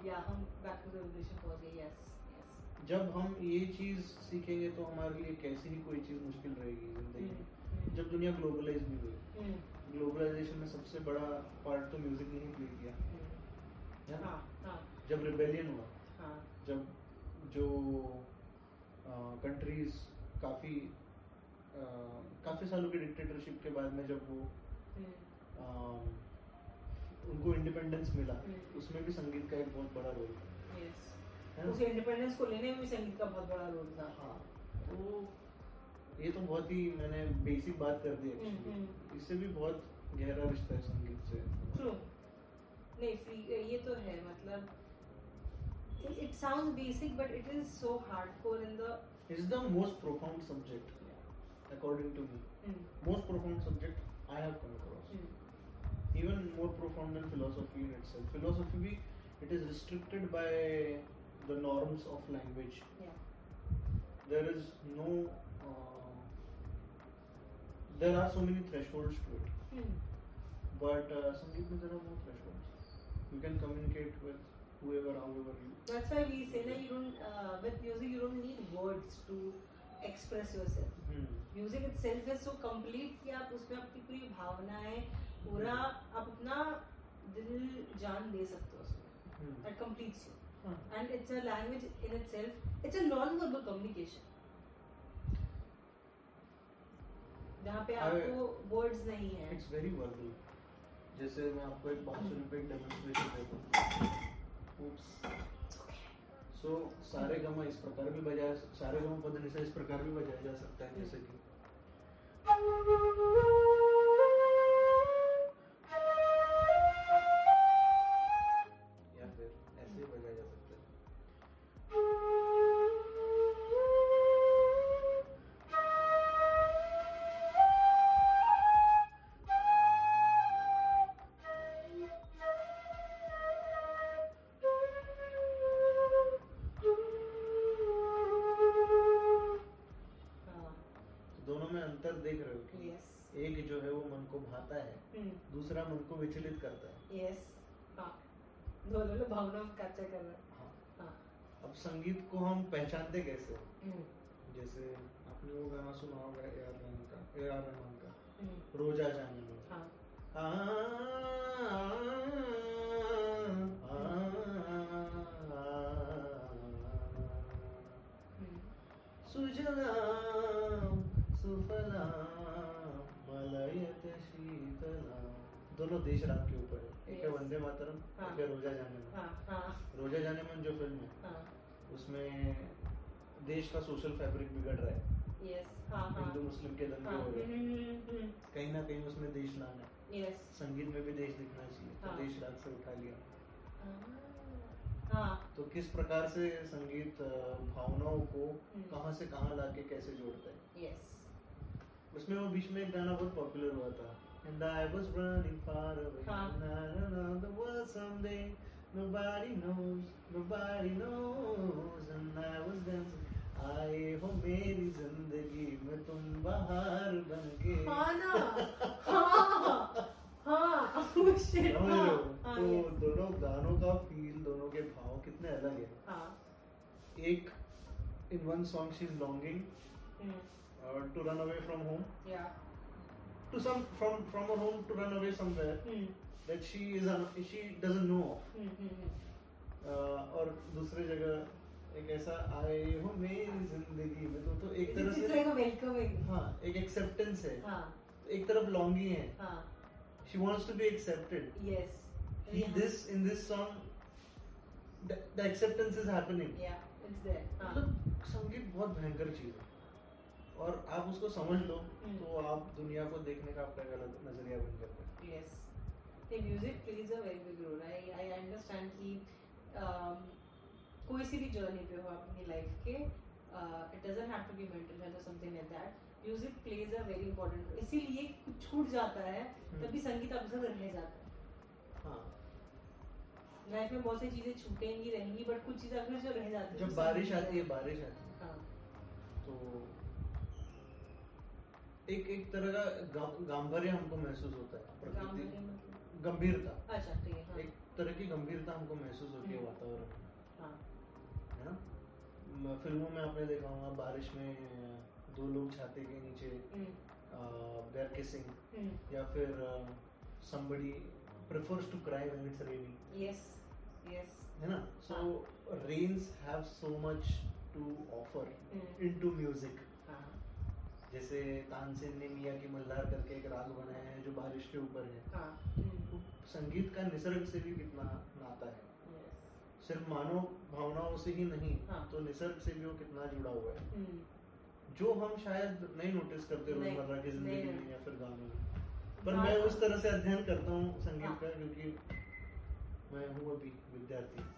या हम बैक टू द रिलेशन पहुँच गए यस जब हम ये चीज़ सीखेंगे तो हमारे लिए कैसी ही कोई चीज़ मुश्किल रहेगी ज़िंदगी हम्म, में जब दुनिया ग्लोबलाइज भी हुई। हम्म, ग्लोबलाइजेशन में सबसे बड़ा पार्ट तो म्यूज़िक ने ही प्ले किया। है ना? हाँ हाँ। जब रिबेलियन हुआ। हाँ। जब जो कंट्रीज़ काफ़ी अ, काफ़ी सालों की डिक्टेटरशिप के बाद में जब वो हम्म, अ, उनको इंडिपेंडेंस मिला हम्म। उसमें भी संगीत का एक बहुत बड़ा रोल था? उस इंडिपेंडेंस को लेने में भी संगीत का बहुत बड़ा रोल था। हाँ। तो ये तो बहुत ही मैंने बेसिक बात कर दी हम्म, एक्चुअली हम्म। इससे भी बहुत गहरा रिश्ता है संगीत से। ट्रू नहीं फ्री ये तो है मतलब it sounds basic but it is so hardcore in the is the most profound subject according to me Hmm, most profound subject I have come across. Even more profound than philosophy in itself. Philosophy, भी, it is restricted by the norms of language. There is no. Uh, there are so many thresholds to it. Hmm. But uh, संगीत में there are no thresholds. You can communicate with whoever, however you. That's why we say that you don't uh, with music you don't need words to express yourself. Hmm. Music itself is so complete कि आप उसमें अपनी पूरी भावनाएं पूरा आप अपना दिल जान दे सकते हो उसमें Hmm. that completes you हाँ. and it's a language in itself it's a non-verbal communication. जहाँ पे आपको वर्ड्स नहीं है। It's very verbal. जैसे मैं आपको एक बांसुरी पे एक डेमोन्स्ट्रेशन देता हूँ Oops. सो सारे गमा इस प्रकार भी बजाया सारे गमा पद निशा इस प्रकार भी बजाया जा सकता है जैसे कि। विचलित करता है यस हाँ दोनों को कैप्चर कर रहे हैं हाँ हाँ अब संगीत को हम पहचानते कैसे हम्म, जैसे आपने वो गाना सुना होगा ए आर रहमान का ए आर रहमान का हम्म, रोजा जाने में हाँ आ, हम्म, दोनों देश राग के ऊपर है। एक है वंदे मातरम हाँ. एक है रोजा जाने मन हाँ हाँ। रोजा जाने मन जो फ़िल्म है हाँ। उसमें देश का सोशल फैब्रिक बिगड़ रहा है। हाँ हाँ। हिंदू मुस्लिम के दंगे हाँ। हो रहे हम्म, कहीं ना कहीं उसमें देश लाना है। संगीत में भी देश दिखना चाहिए तो हाँ। देश राग से उठा लिया। हाँ। तो किस प्रकार से संगीत भावनाओं को हम्म। कहाँ से कहाँ लाके कैसे जोड़ता है? उसमें वो बीच में एक गाना बहुत पॉपुलर हुआ था। And I was running far away हाँ. and I don't know the world someday Nobody knows, nobody knows And I was dancing आए हो मेरी जिंदगी में तुम बाहर बन के हाँ ना हाँ हाँ oh shit, समझ रहे हाँ, हो हाँ, तो yes, दोनों गानों का फील दोनों के भाव कितने अलग है हाँ एक in one song she is longing hmm, to run away from home yeah, To some from from her home to run away somewhere hmm, that she is un- she doesn't know of hmm, hmm, hmm, Uh, और दूसरी जगह एक ऐसा आए हो मेरी ज़िंदगी में तो तो एक तरह It's से like a welcoming. हाँ एक एक्सेप्टेंस है हाँ एक तरफ़ लॉन्गिंग है हाँ she wants to be accepted yes He, Yeah. this in this song the, the acceptance is happening yeah it's there हाँ मतलब संगीत बहुत भयंकर चीज़ है और आप उसको समझ लो हम्म। तो आप दुनिया को देखने का आपका अलग नज़रिया बन जाता है। Yes. The music plays a very big role. I I understand कि um, कोई सी भी जर्नी पे हो अपनी लाइफ के it doesn't have to be mental health or something like that. Music plays a very important role इसीलिए कुछ छूट जाता है हम्म। तभी संगीत आपके साथ रह जाता है। हाँ। लाइफ में बहुत सी चीज़ें छूटेंगी रहेंगी बट कुछ चीज़ें अगर जो रह जाती है जब बारिश आती है। बारिश आती है। हाँ। तो एक एक तरह का गा- हमको महसूस होता है प्रकृति मतलब? गंभीरता। अच्छा ठीक है हाँ। एक तरह की गंभीरता हमको महसूस होती है हम्म। वातावरण हाँ। है ना? फ़िल्मों में आपने देखा होगा बारिश में दो लोग छाते के नीचे हम्म, देर किसिंग हम्म, या फिर somebody prefers to cry when it's raining yes yes है ना? so rains have so much to offer hmm, into music जैसे तानसेन ने मियाँ की मल्हार करके एक राग बनाया है जो बारिश के ऊपर है। हाँ। संगीत का निसर्ग से भी कितना नाता है। सिर्फ़ मानव भावनाओं से ही नहीं हाँ। तो निसर्ग से भी वो कितना जुड़ा हुआ है। हम्म, जो हम शायद नहीं नोटिस करते रोज़मर्रा की ज़िंदगी में या फिर गानों में। पर हाँ। मैं उस तरह से अध्ययन करता हूँ संगीत हाँ। का क्योंकि मैं हूँ अभी विद्यार्थी।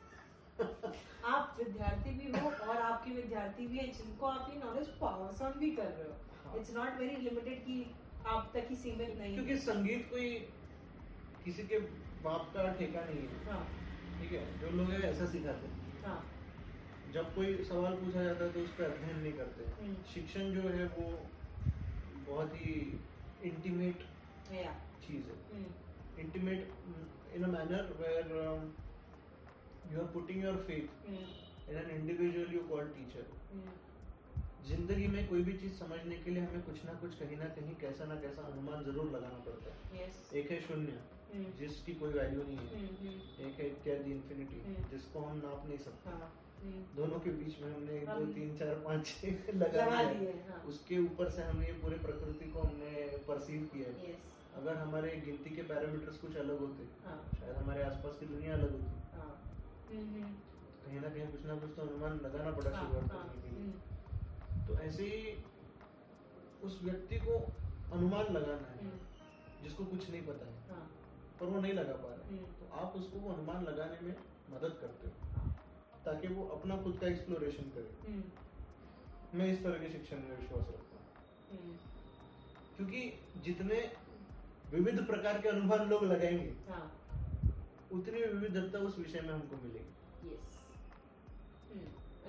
आप विद्यार्थी भी हो और आपके विद्यार्थी भी हैं जिनको आप ये नॉलेज पास ऑन भी कर रहे हाँ। इट्स नॉट वेरी लिमिटेड कि आप तक ही सीमित नहीं क्योंकि संगीत कोई किसी के बाप का ठेका नहीं है। हाँ। ठीक है? जो लोग है ऐसा सिखाते हैं। हाँ। जब कोई सवाल पूछा जाता है तो उस पर अध्ययन नहीं करते। हम्म। शिक्षण जो है वो बहुत ही इंटीमेट या चीज़ है। हम्म, intimate in a manner where um, you are putting your faith hmm, in an individual you call teacher हम्म, ज़िंदगी में कोई भी चीज़ समझने के लिए हमें कुछ ना कुछ कहीं ना कहीं कैसा ना कैसा अनुमान ज़रूर लगाना पड़ता है। Yes, एक है शून्य हम्म, जिसकी कोई वैल्यू नहीं है। हम्म, एक है इत्यादि इन्फिनिटी। जिसको हम नाप नहीं सकते। हाँ, दोनों के बीच में हमने एक दो तीन चार पाँच लगा दिए हाँ। उसके ऊपर से हमने ये पूरे प्रकृति को हमने परसीव किया है। Yes, अगर हमारे गिनती के पैरामीटर्स कुछ अलग होते हाँ। शायद हमारे आसपास की दुनिया अलग होती। हाँ। कहीं ना कहीं कुछ ना कुछ तो अनुमान लगाना पड़ा हाँ, शुरुआत हाँ, करने के लिए। तो ऐसे ही उस व्यक्ति को अनुमान लगाना है हम्म, जिसको कुछ नहीं पता है हाँ। पर वो नहीं लगा पा रहा है। हम्म, तो आप उसको वो अनुमान लगाने में मदद करते हो हाँ, ताकि वो अपना खुद का एक्सप्लोरेशन करे। हम्म, मैं इस तरह के शिक्षण में विश्वास रखता हूँ। क्योंकि जितने विविध प्रकार के अनुमान लोग लगाएँगे हाँ। उतनी विविधता उस विषय में हमको मिलेगी। Yes,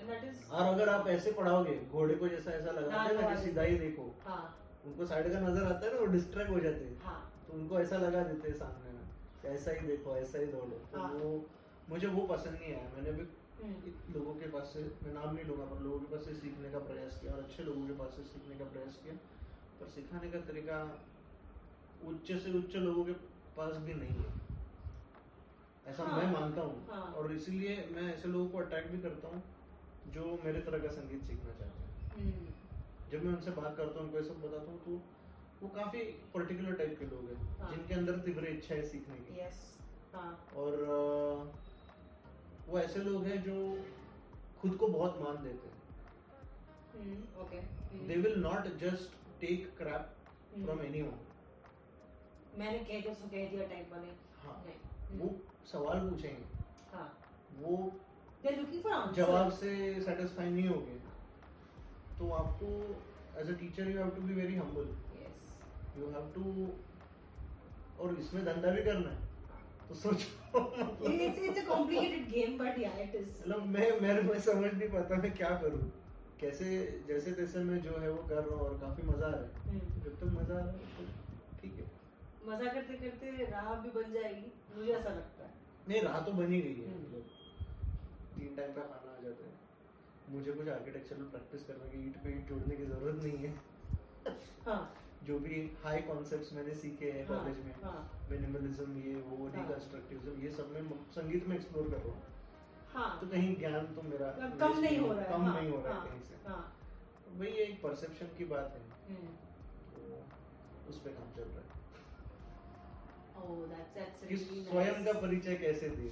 और अगर आप ऐसे पढ़ाओगे घोड़े को जैसा ऐसा लगाते हैं ना हाँ, कि सीधा ही देखो हाँ। उनको साइड का नज़र आता है ना वो डिस्ट्रैक्ट हो जाते हैं। हाँ। तो उनको ऐसा लगा देते हैं सामने में ऐसा ही देखो ऐसा ही दौड़ो। तो हाँ। वो मुझे वो पसंद नहीं आया। मैंने भी हम्म, लोगों के पास से मैं नाम नहीं लूँगा पर लोगों के पास से सीखने का प्रयास किया और अच्छे लोगों के पास से सीखने का प्रयास किया। पर सिखाने का तरीका उच्च से उच्च लोगों के पास भी नहीं है। ऐसा हाँ, मैं मानता हूँ। हाँ। और इसीलिए मैं ऐसे लोगों को अट्रैक्ट भी करता हूँ। जो मेरे तरह का संगीत सीखना चाहते हैं। हम्म, जब मैं उनसे बात करता हूँ उनको ये सब बताता हूँ तो वो काफ़ी पर्टिकुलर टाइप के लोग हैं हाँ। जिनके अंदर तीव्र इच्छा है सीखने की। Yes, हाँ। और वो ऐसे लोग हैं जो खुद को बहुत मान देते हैं। They will not just take crap from anyone मैंने कह दिया सो कह दिया टाइप वाले। हाँ। वो हम्म, सवाल पूछेंगे। हाँ। वो जवाब से सेटिस्फाई नहीं होंगे तो आपको as a teacher you have to be very humble you have to और इसमें धंधा भी करना है तो सोचो। It's it's a complicated game but yeah it is. मतलब मैं मैं मैं समझ नहीं पाता मैं क्या करूँ। कैसे जैसे तैसे मैं जो है वो कर रहा हूँ और काफ़ी मज़ा आ रहा है। हम्म, जब तक मज़ा आ रहा है तो ठीक है। मज़ा करते करते राह भी बन जाएगी। मुझे ऐसा लगता है। नहीं राह तो बनी गई है। हम्म। मतलब तीन टाइम का खाना आ जाता है। मुझे कुछ आर्किटेक्चरल प्रैक्टिस करने की ईट पे ईट जोड़ने की ज़रूरत नहीं है। हाँ। जो भी हाई कॉन्सेप्ट्स मैंने सीखे हैं हाँ, कॉलेज में हाँ। मिनिमलिज्म ये वो हाँ। डिकंस्ट्रक्टिविज्म ये सब मैं संगीत में एक्सप्लोर कर रहा हूँ। हाँ। तो कहीं ज्ञान तो मेरा कम नहीं हो रहा है। कम हाँ, नहीं हो रहा हाँ, है कहीं से। हाँ। वही एक परसेप्शन की बात है। हम्म, तो उस पे काम चल रहा है। Oh that's that's कि really स्वयं का परिचय कैसे दे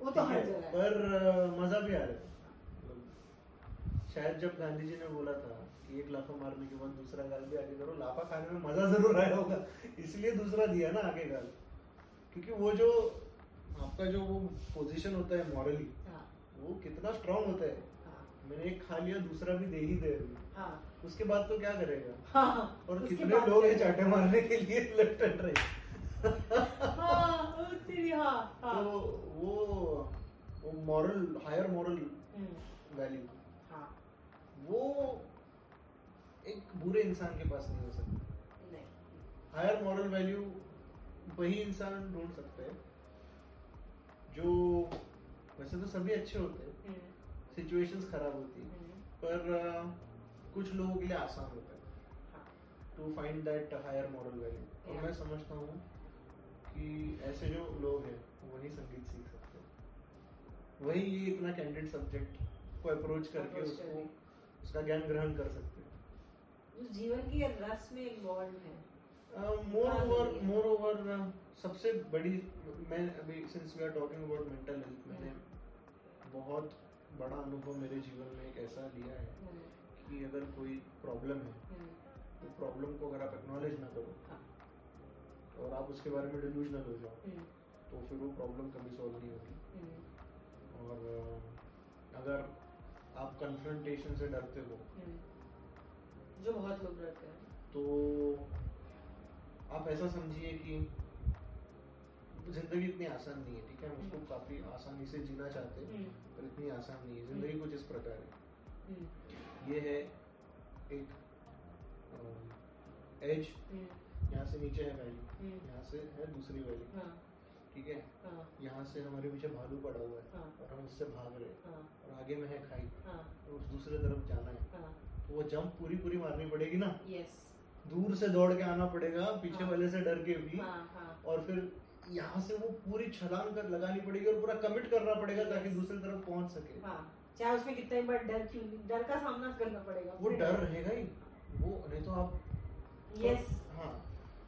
वो तो हर जगह पर मज़ा भी आ रहा है। शायद जब गांधी जी ने बोला था कि एक लाफा मारने के बाद दूसरा गाल भी आगे करो लाफा खाने में मज़ा ज़रूर आया होगा। इसलिए दूसरा दिया ना आगे गाल। क्योंकि वो जो आपका जो वो पोजीशन होता है मॉरली हाँ। वो कितना स्ट्रांग होता है। हाँ। मैंने एक खा लिया दूसरा भी दे ही दे। हाँ। उसके बाद तो क्या करेगा? हाँ। और कितने लोग हैं चाटे मारने के लिए लेफ़्ट एंड राइट हाँ तेरी हाँ हाँ। तो वो वो moral higher moral hmm, value हाँ। वो एक बुरे इंसान के पास नहीं हो सकती। नहीं। हायर मॉरल वैल्यू वही इंसान ढूंढ सकते हैं जो वैसे तो सभी अच्छे होते हैं। हम्म, सिचुएशंस खराब होती है। हम्म, पर अ, कुछ लोगों के लिए आसान होता है। हाँ। To find that higher moral value और मैं समझता हूँ कि ऐसे जो लोग हैं वही संगीत सीख सकते हैं। वही ये इतना कैंडिड सब्जेक्ट को अप्रोच करके उसको। उसका ज्ञान ग्रहण कर सकते हैं। उस जीवन के रस में इन्वॉल्व है। मोर ओवर मोर ओवर सबसे बड़ी मैं अभी since we are talking about mental health मैंने बहुत बड़ा अनुभव मेरे जीवन में एक ऐसा लिया है हम्म, कि अगर कोई प्रॉब्लम है हम्म, तो प्रॉब्लम को अगर आप एक्नॉलेज ना करो हाँ, और आप उसके बारे में डिल्यूजनल हो जाओ हम्म, तो फिर वो प्रॉब्लम कभी सॉल्व नहीं होगी हम्म, और अगर आप कन्फ्रंटेशन से डरते हो हम्म। जो बहुत लोग रहते हैं। तो आप ऐसा समझिए कि ज़िंदगी इतनी आसान नहीं है ठीक है? हम उसको। काफ़ी आसानी से जीना चाहते हैं पर इतनी आसान नहीं है। ज़िंदगी कुछ इस प्रकार है। ये है एक एज यहाँ से नीचे है वैली हम्म, यहाँ से है दूसरी वैली हाँ, ठीक है? हाँ, यहाँ से हमारे पीछे भालू पड़ा हुआ है हाँ, और हम उससे भाग रहे हैं और आगे में है खाई। और उस दूसरे तरफ़ जाना है। तो वो जंप पूरी पूरी मारनी पड़ेगी ना? Yes, दूर से दौड़ के आना पड़ेगा पीछे। वाले से डर के भी। और फिर यहाँ से वो पूरी छलांग कर लगानी पड़ेगी और पूरा कमिट करना पड़ेगा ताकि. दूसरी तरफ़ पहुँच सके। हाँ, चाहे उसमें कितना बड़ा डर क्यों डर का सामना करना पड़ेगा। वो डर रहेगा ही। वो नहीं तो आप यस हाँ।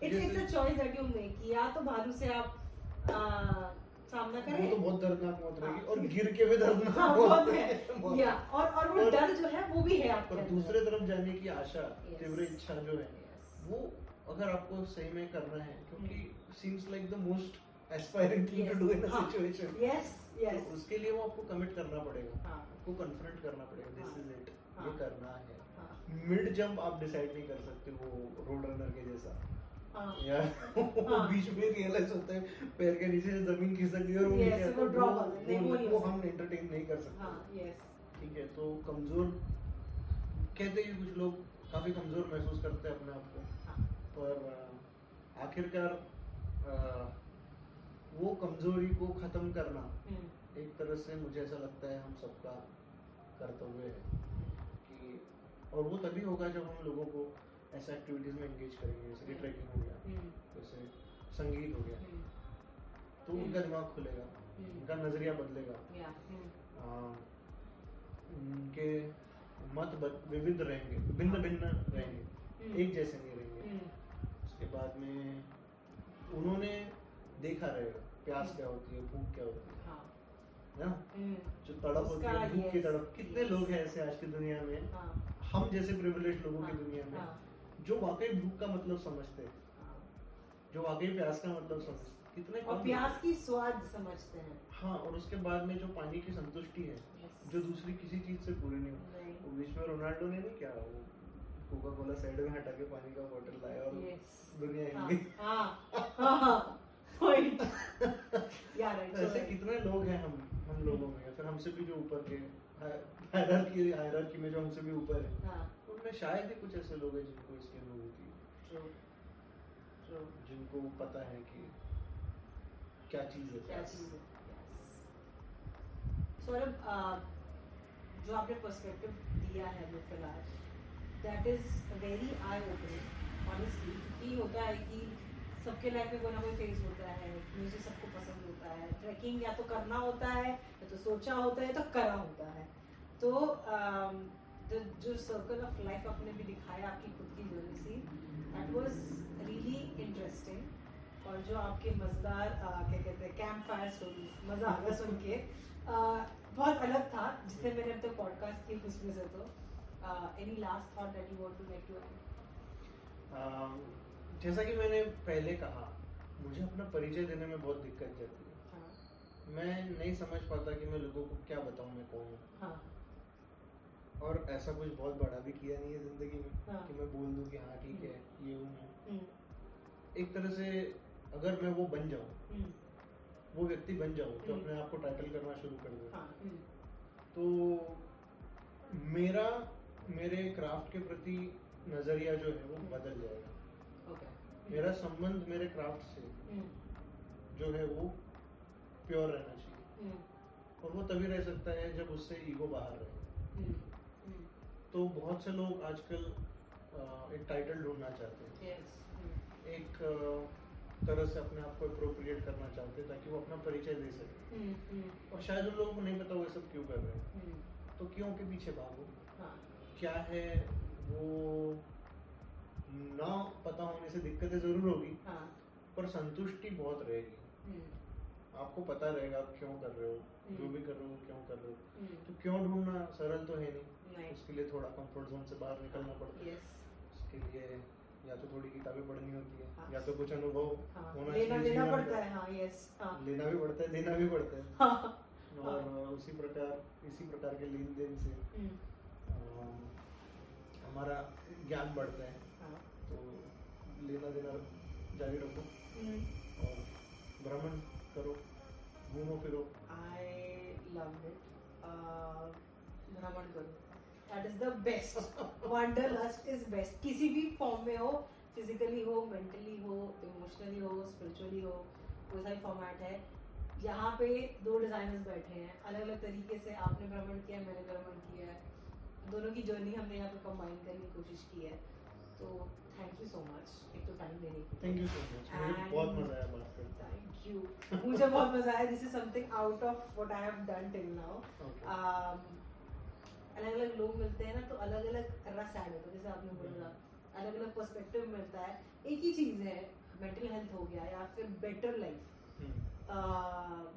It's it's a choice that you make या तो भालू से आप आ, सामना वो करें। तो बहुत दर्दनाक मौत रहेगी हाँ। और गिर के भी दर्दनाक हाँ, मौत बहुत है। या और और वो डर जो है वो भी है आपके पर दूसरे तरफ़ जाने की आशा तीव्र इच्छा जो है वो अगर आपको सही में करना है क्योंकि seems like the most aspiring thing to do in a हाँ. सिचुएशन यस यस उसके लिए वो आपको कमिट करना पड़ेगा। हाँ। आपको कन्फ्रंट करना पड़ेगा दिस हाँ. इज़ इट हाँ. ये करना है। हाँ। मिड जंप आप डिसाइड नहीं कर सकते वो रोड रनर के जैसा। हाँ वो हाँ. बीच में रियलाइज़ होता है पैर के नीचे ज़मीन खिसक गई और वो Yes, नीचे आता वो है, है, हो हम एंटरटेन नहीं कर सकते। हाँ ठीक है तो कमज़ोर कहते हैं कुछ लोग काफ़ी कमज़ोर महसूस करते हैं अपने आप को। हाँ। पर आखिरकार वो कमज़ोरी को खत्म करना हम्म, एक तरह से मुझे ऐसा लगता है हम सबका कर्तव्य है। कि और वो तभी होगा जब हम लोगों को ऐसे एक्टिविटीज़ में एंगेज करेंगे जैसे कि ट्रैकिंग हो गया हम्म, जैसे संगीत हो गया हम्म, तो उनका दिमाग खुलेगा हम्म, उनका नज़रिया बदलेगा। उनके मत विविध रहेंगे भिन्न भिन्न रहेंगे एक जैसे नहीं रहेंगे। उसके बाद में उन्होंने देखा रहेगा प्यास क्या होती है भूख क्या होती है हाँ, ना? जो तड़प होती है भूख की तड़प कितने लोग हैं ऐसे आज की दुनिया में? हाँ, हम जैसे प्रिविलेज लोगों की हाँ, दुनिया में। हाँ, जो वाकई भूख का मतलब समझते हैं हाँ। जो वाकई प्यास का मतलब समझते हैं कितने और प्यास की स्वाद समझते हैं हैं। हाँ और उसके बाद में जो पानी की संतुष्टि है Yes. जो दूसरी किसी चीज़ से पूरी नहीं होती नहीं, वो बीच में रोनाल्डो ने नहीं क्या वो कोका कोला साइड में हटा के पानी का बोतल लाया और yes. दुनिया हिल हाँ, हाँ, हाँ, हाँ, so ऐसे कितने लोग हैं हम हम लोगों में या फिर हमसे भी जो ऊपर के हायरार्की हायरार्की में जो हमसे भी ऊपर है उनमें शायद ही कुछ ऐसे लोग हैं जिनको इसकी अनुभूति है, true. जिनको पता है कि क्या चीज़ है क्या चीज़ है? सौरभ जो आपने पर्सपेक्टिव दिया है हमें फ़िलहाल that is very eye opening honestly क्योंकि होता है कि सबके लाइफ में कोई ना कोई फ़ेज़ होता है म्यूज़िक सबको पसंद होता है ट्रैकिंग या तो करना होता है या तो सोचा होता है या तो करा होता है तो the, जो सर्कल ऑफ़ लाइफ आपने भी दिखाया आपकी खुद की journey see that was really interesting और जो आपके मज़ेदार क्या कहते हैं कैंप फायर स्टोरीज मज़ा आ गया सुन के। बहुत अलग था जितने मैंने अब तक पॉडकास्ट की उसमें से तो। Any last thought that you want to make to जैसा कि मैंने पहले कहा मुझे अपना परिचय देने में बहुत दिक्कत जाती है। हाँ। मैं नहीं समझ पाता कि मैं लोगों को क्या बताऊँ मैं कौन हूँ। हाँ। और ऐसा कुछ बहुत बड़ा भी किया नहीं है ज़िंदगी में हाँ। कि मैं बोल दूँ कि हाँ ठीक है ये हूँ। मैं हम्म, एक तरह से अगर मैं वो बन जाऊँ हम्म, वो व्यक्ति बन जाऊँ हम्म। अपने आप को टाइटल करना शुरू कर दे। हाँ हम्म, तो मेरा मेरे क्राफ्ट के प्रति नज़रिया जो है वो बदल जाएगा। मेरा संबंध मेरे क्राफ्ट से हम्म, जो है वो प्योर रहना चाहिए। हम्म, और वो तभी रह सकता है जब उससे ईगो बाहर रहे। हम्म, हम्म, तो बहुत से लोग आजकल एक टाइटल ढूंढना चाहते हैं। Yes, एक तरह से अपने आप को अप्रोप्रिएट करना चाहते हैं ताकि वो अपना परिचय दे सके। हम्म, और शायद उन लोगों को नहीं पता वो ये सब क्यों कर रहे हैं। हम्म, तो क्यों के पीछे भागो? हाँ, क्या है वो ना पता होने से दिक्कतें ज़रूर होगी हाँ, पर संतुष्टि बहुत रहेगी। आपको पता रहेगा आप क्यों कर रहे हो जो हम्म। भी कर रहे हो क्यों कर रहे हो। हम्म, तो क्यों ढूंढना सरल तो है नहीं। उसके लिए थोड़ा कंफर्ट जोन से बाहर निकलना पड़ता है। उसके लिए या तो थोड़ी किताबें पढ़नी होती है हाँ। या तो कुछ अनुभव हाँ, होना लेना पड़ता है लेना भी पड़ता है देना भी पड़ता है। और उसी प्रकार इसी प्रकार के लेन देन से हम्म, हमारा ज्ञान बढ़ता है। तो लेना देना जारी रखो। और भ्रमण करो। घूमो फिरो I loved it. Uh, भ्रमण करो that is the best wanderlust is best किसी भी फॉर्म में हो फिजिकली हो मेंटली हो इमोशनली हो स्पिरिचुअली हो कोई सा फॉर्मेट है यहाँ पे दो डिजाइनर्स बैठे हैं। अलग अलग तरीके से आपने भ्रमण किया है मैंने भ्रमण किया है। दोनों की जर्नी हमने यहाँ पे कंबाइन करने की कोशिश की है। तो थैंक यू सो मच एक तो टाइम देने के थैंक यू सो मच मुझे बहुत मज़ा आया बात करके. थैंक यू मुझे बहुत मज़ा आया. This is something out of what I have done till now Okay. अलग अलग लोग मिलते हैं ना तो अलग अलग रस ऐड होता है. जैसे आपने बोला अलग अलग पर्सपेक्टिव मिलता है. एक ही चीज़ है मेंटल हेल्थ हो गया या फिर बेटर लाइफ हम्म,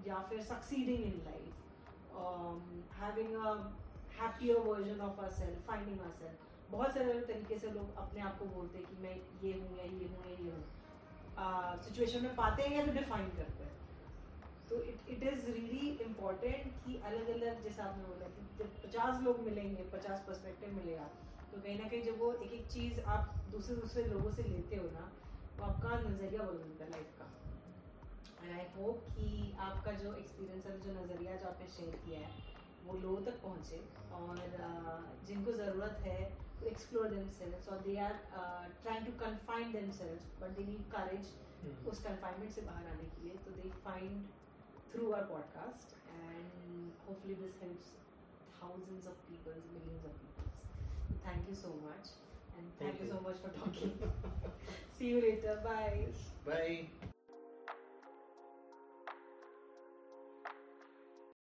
या फिर succeeding in life having a happier version of our self finding our self बहुत सारे अलग तरीके से लोग अपने आप को बोलते हैं कि मैं ये हूँ या ये हूँ या ये हूँ। सिचुएशन में पाते हैं या तो डिफाइन करते हैं? तो it it is really important कि अलग अलग जैसे आपने बोला कि जब पचास लोग मिलेंगे, पचास पर्सपेक्टिव मिलेगा तो कहीं ना कहीं जब वो एक एक चीज़ आप दूसरे दूसरे लोगों से लेते हो ना तो आपका नज़रिया बदल जाता है लाइफ का। एंड आई होप कि आपका जो एक्सपीरियंस है, जो नज़रिया जो आपने शेयर किया है, वो लोगों तक पहुँचे और जिनको ज़रूरत है explore themselves or they are uh, trying to confine themselves but they need courage हम्म, उस confinement से बाहर आने के लिए तो they find through our podcast and hopefully this helps thousands of people millions of people so thank you so much and thank, Thank you you. so much for talking see you later bye Bye.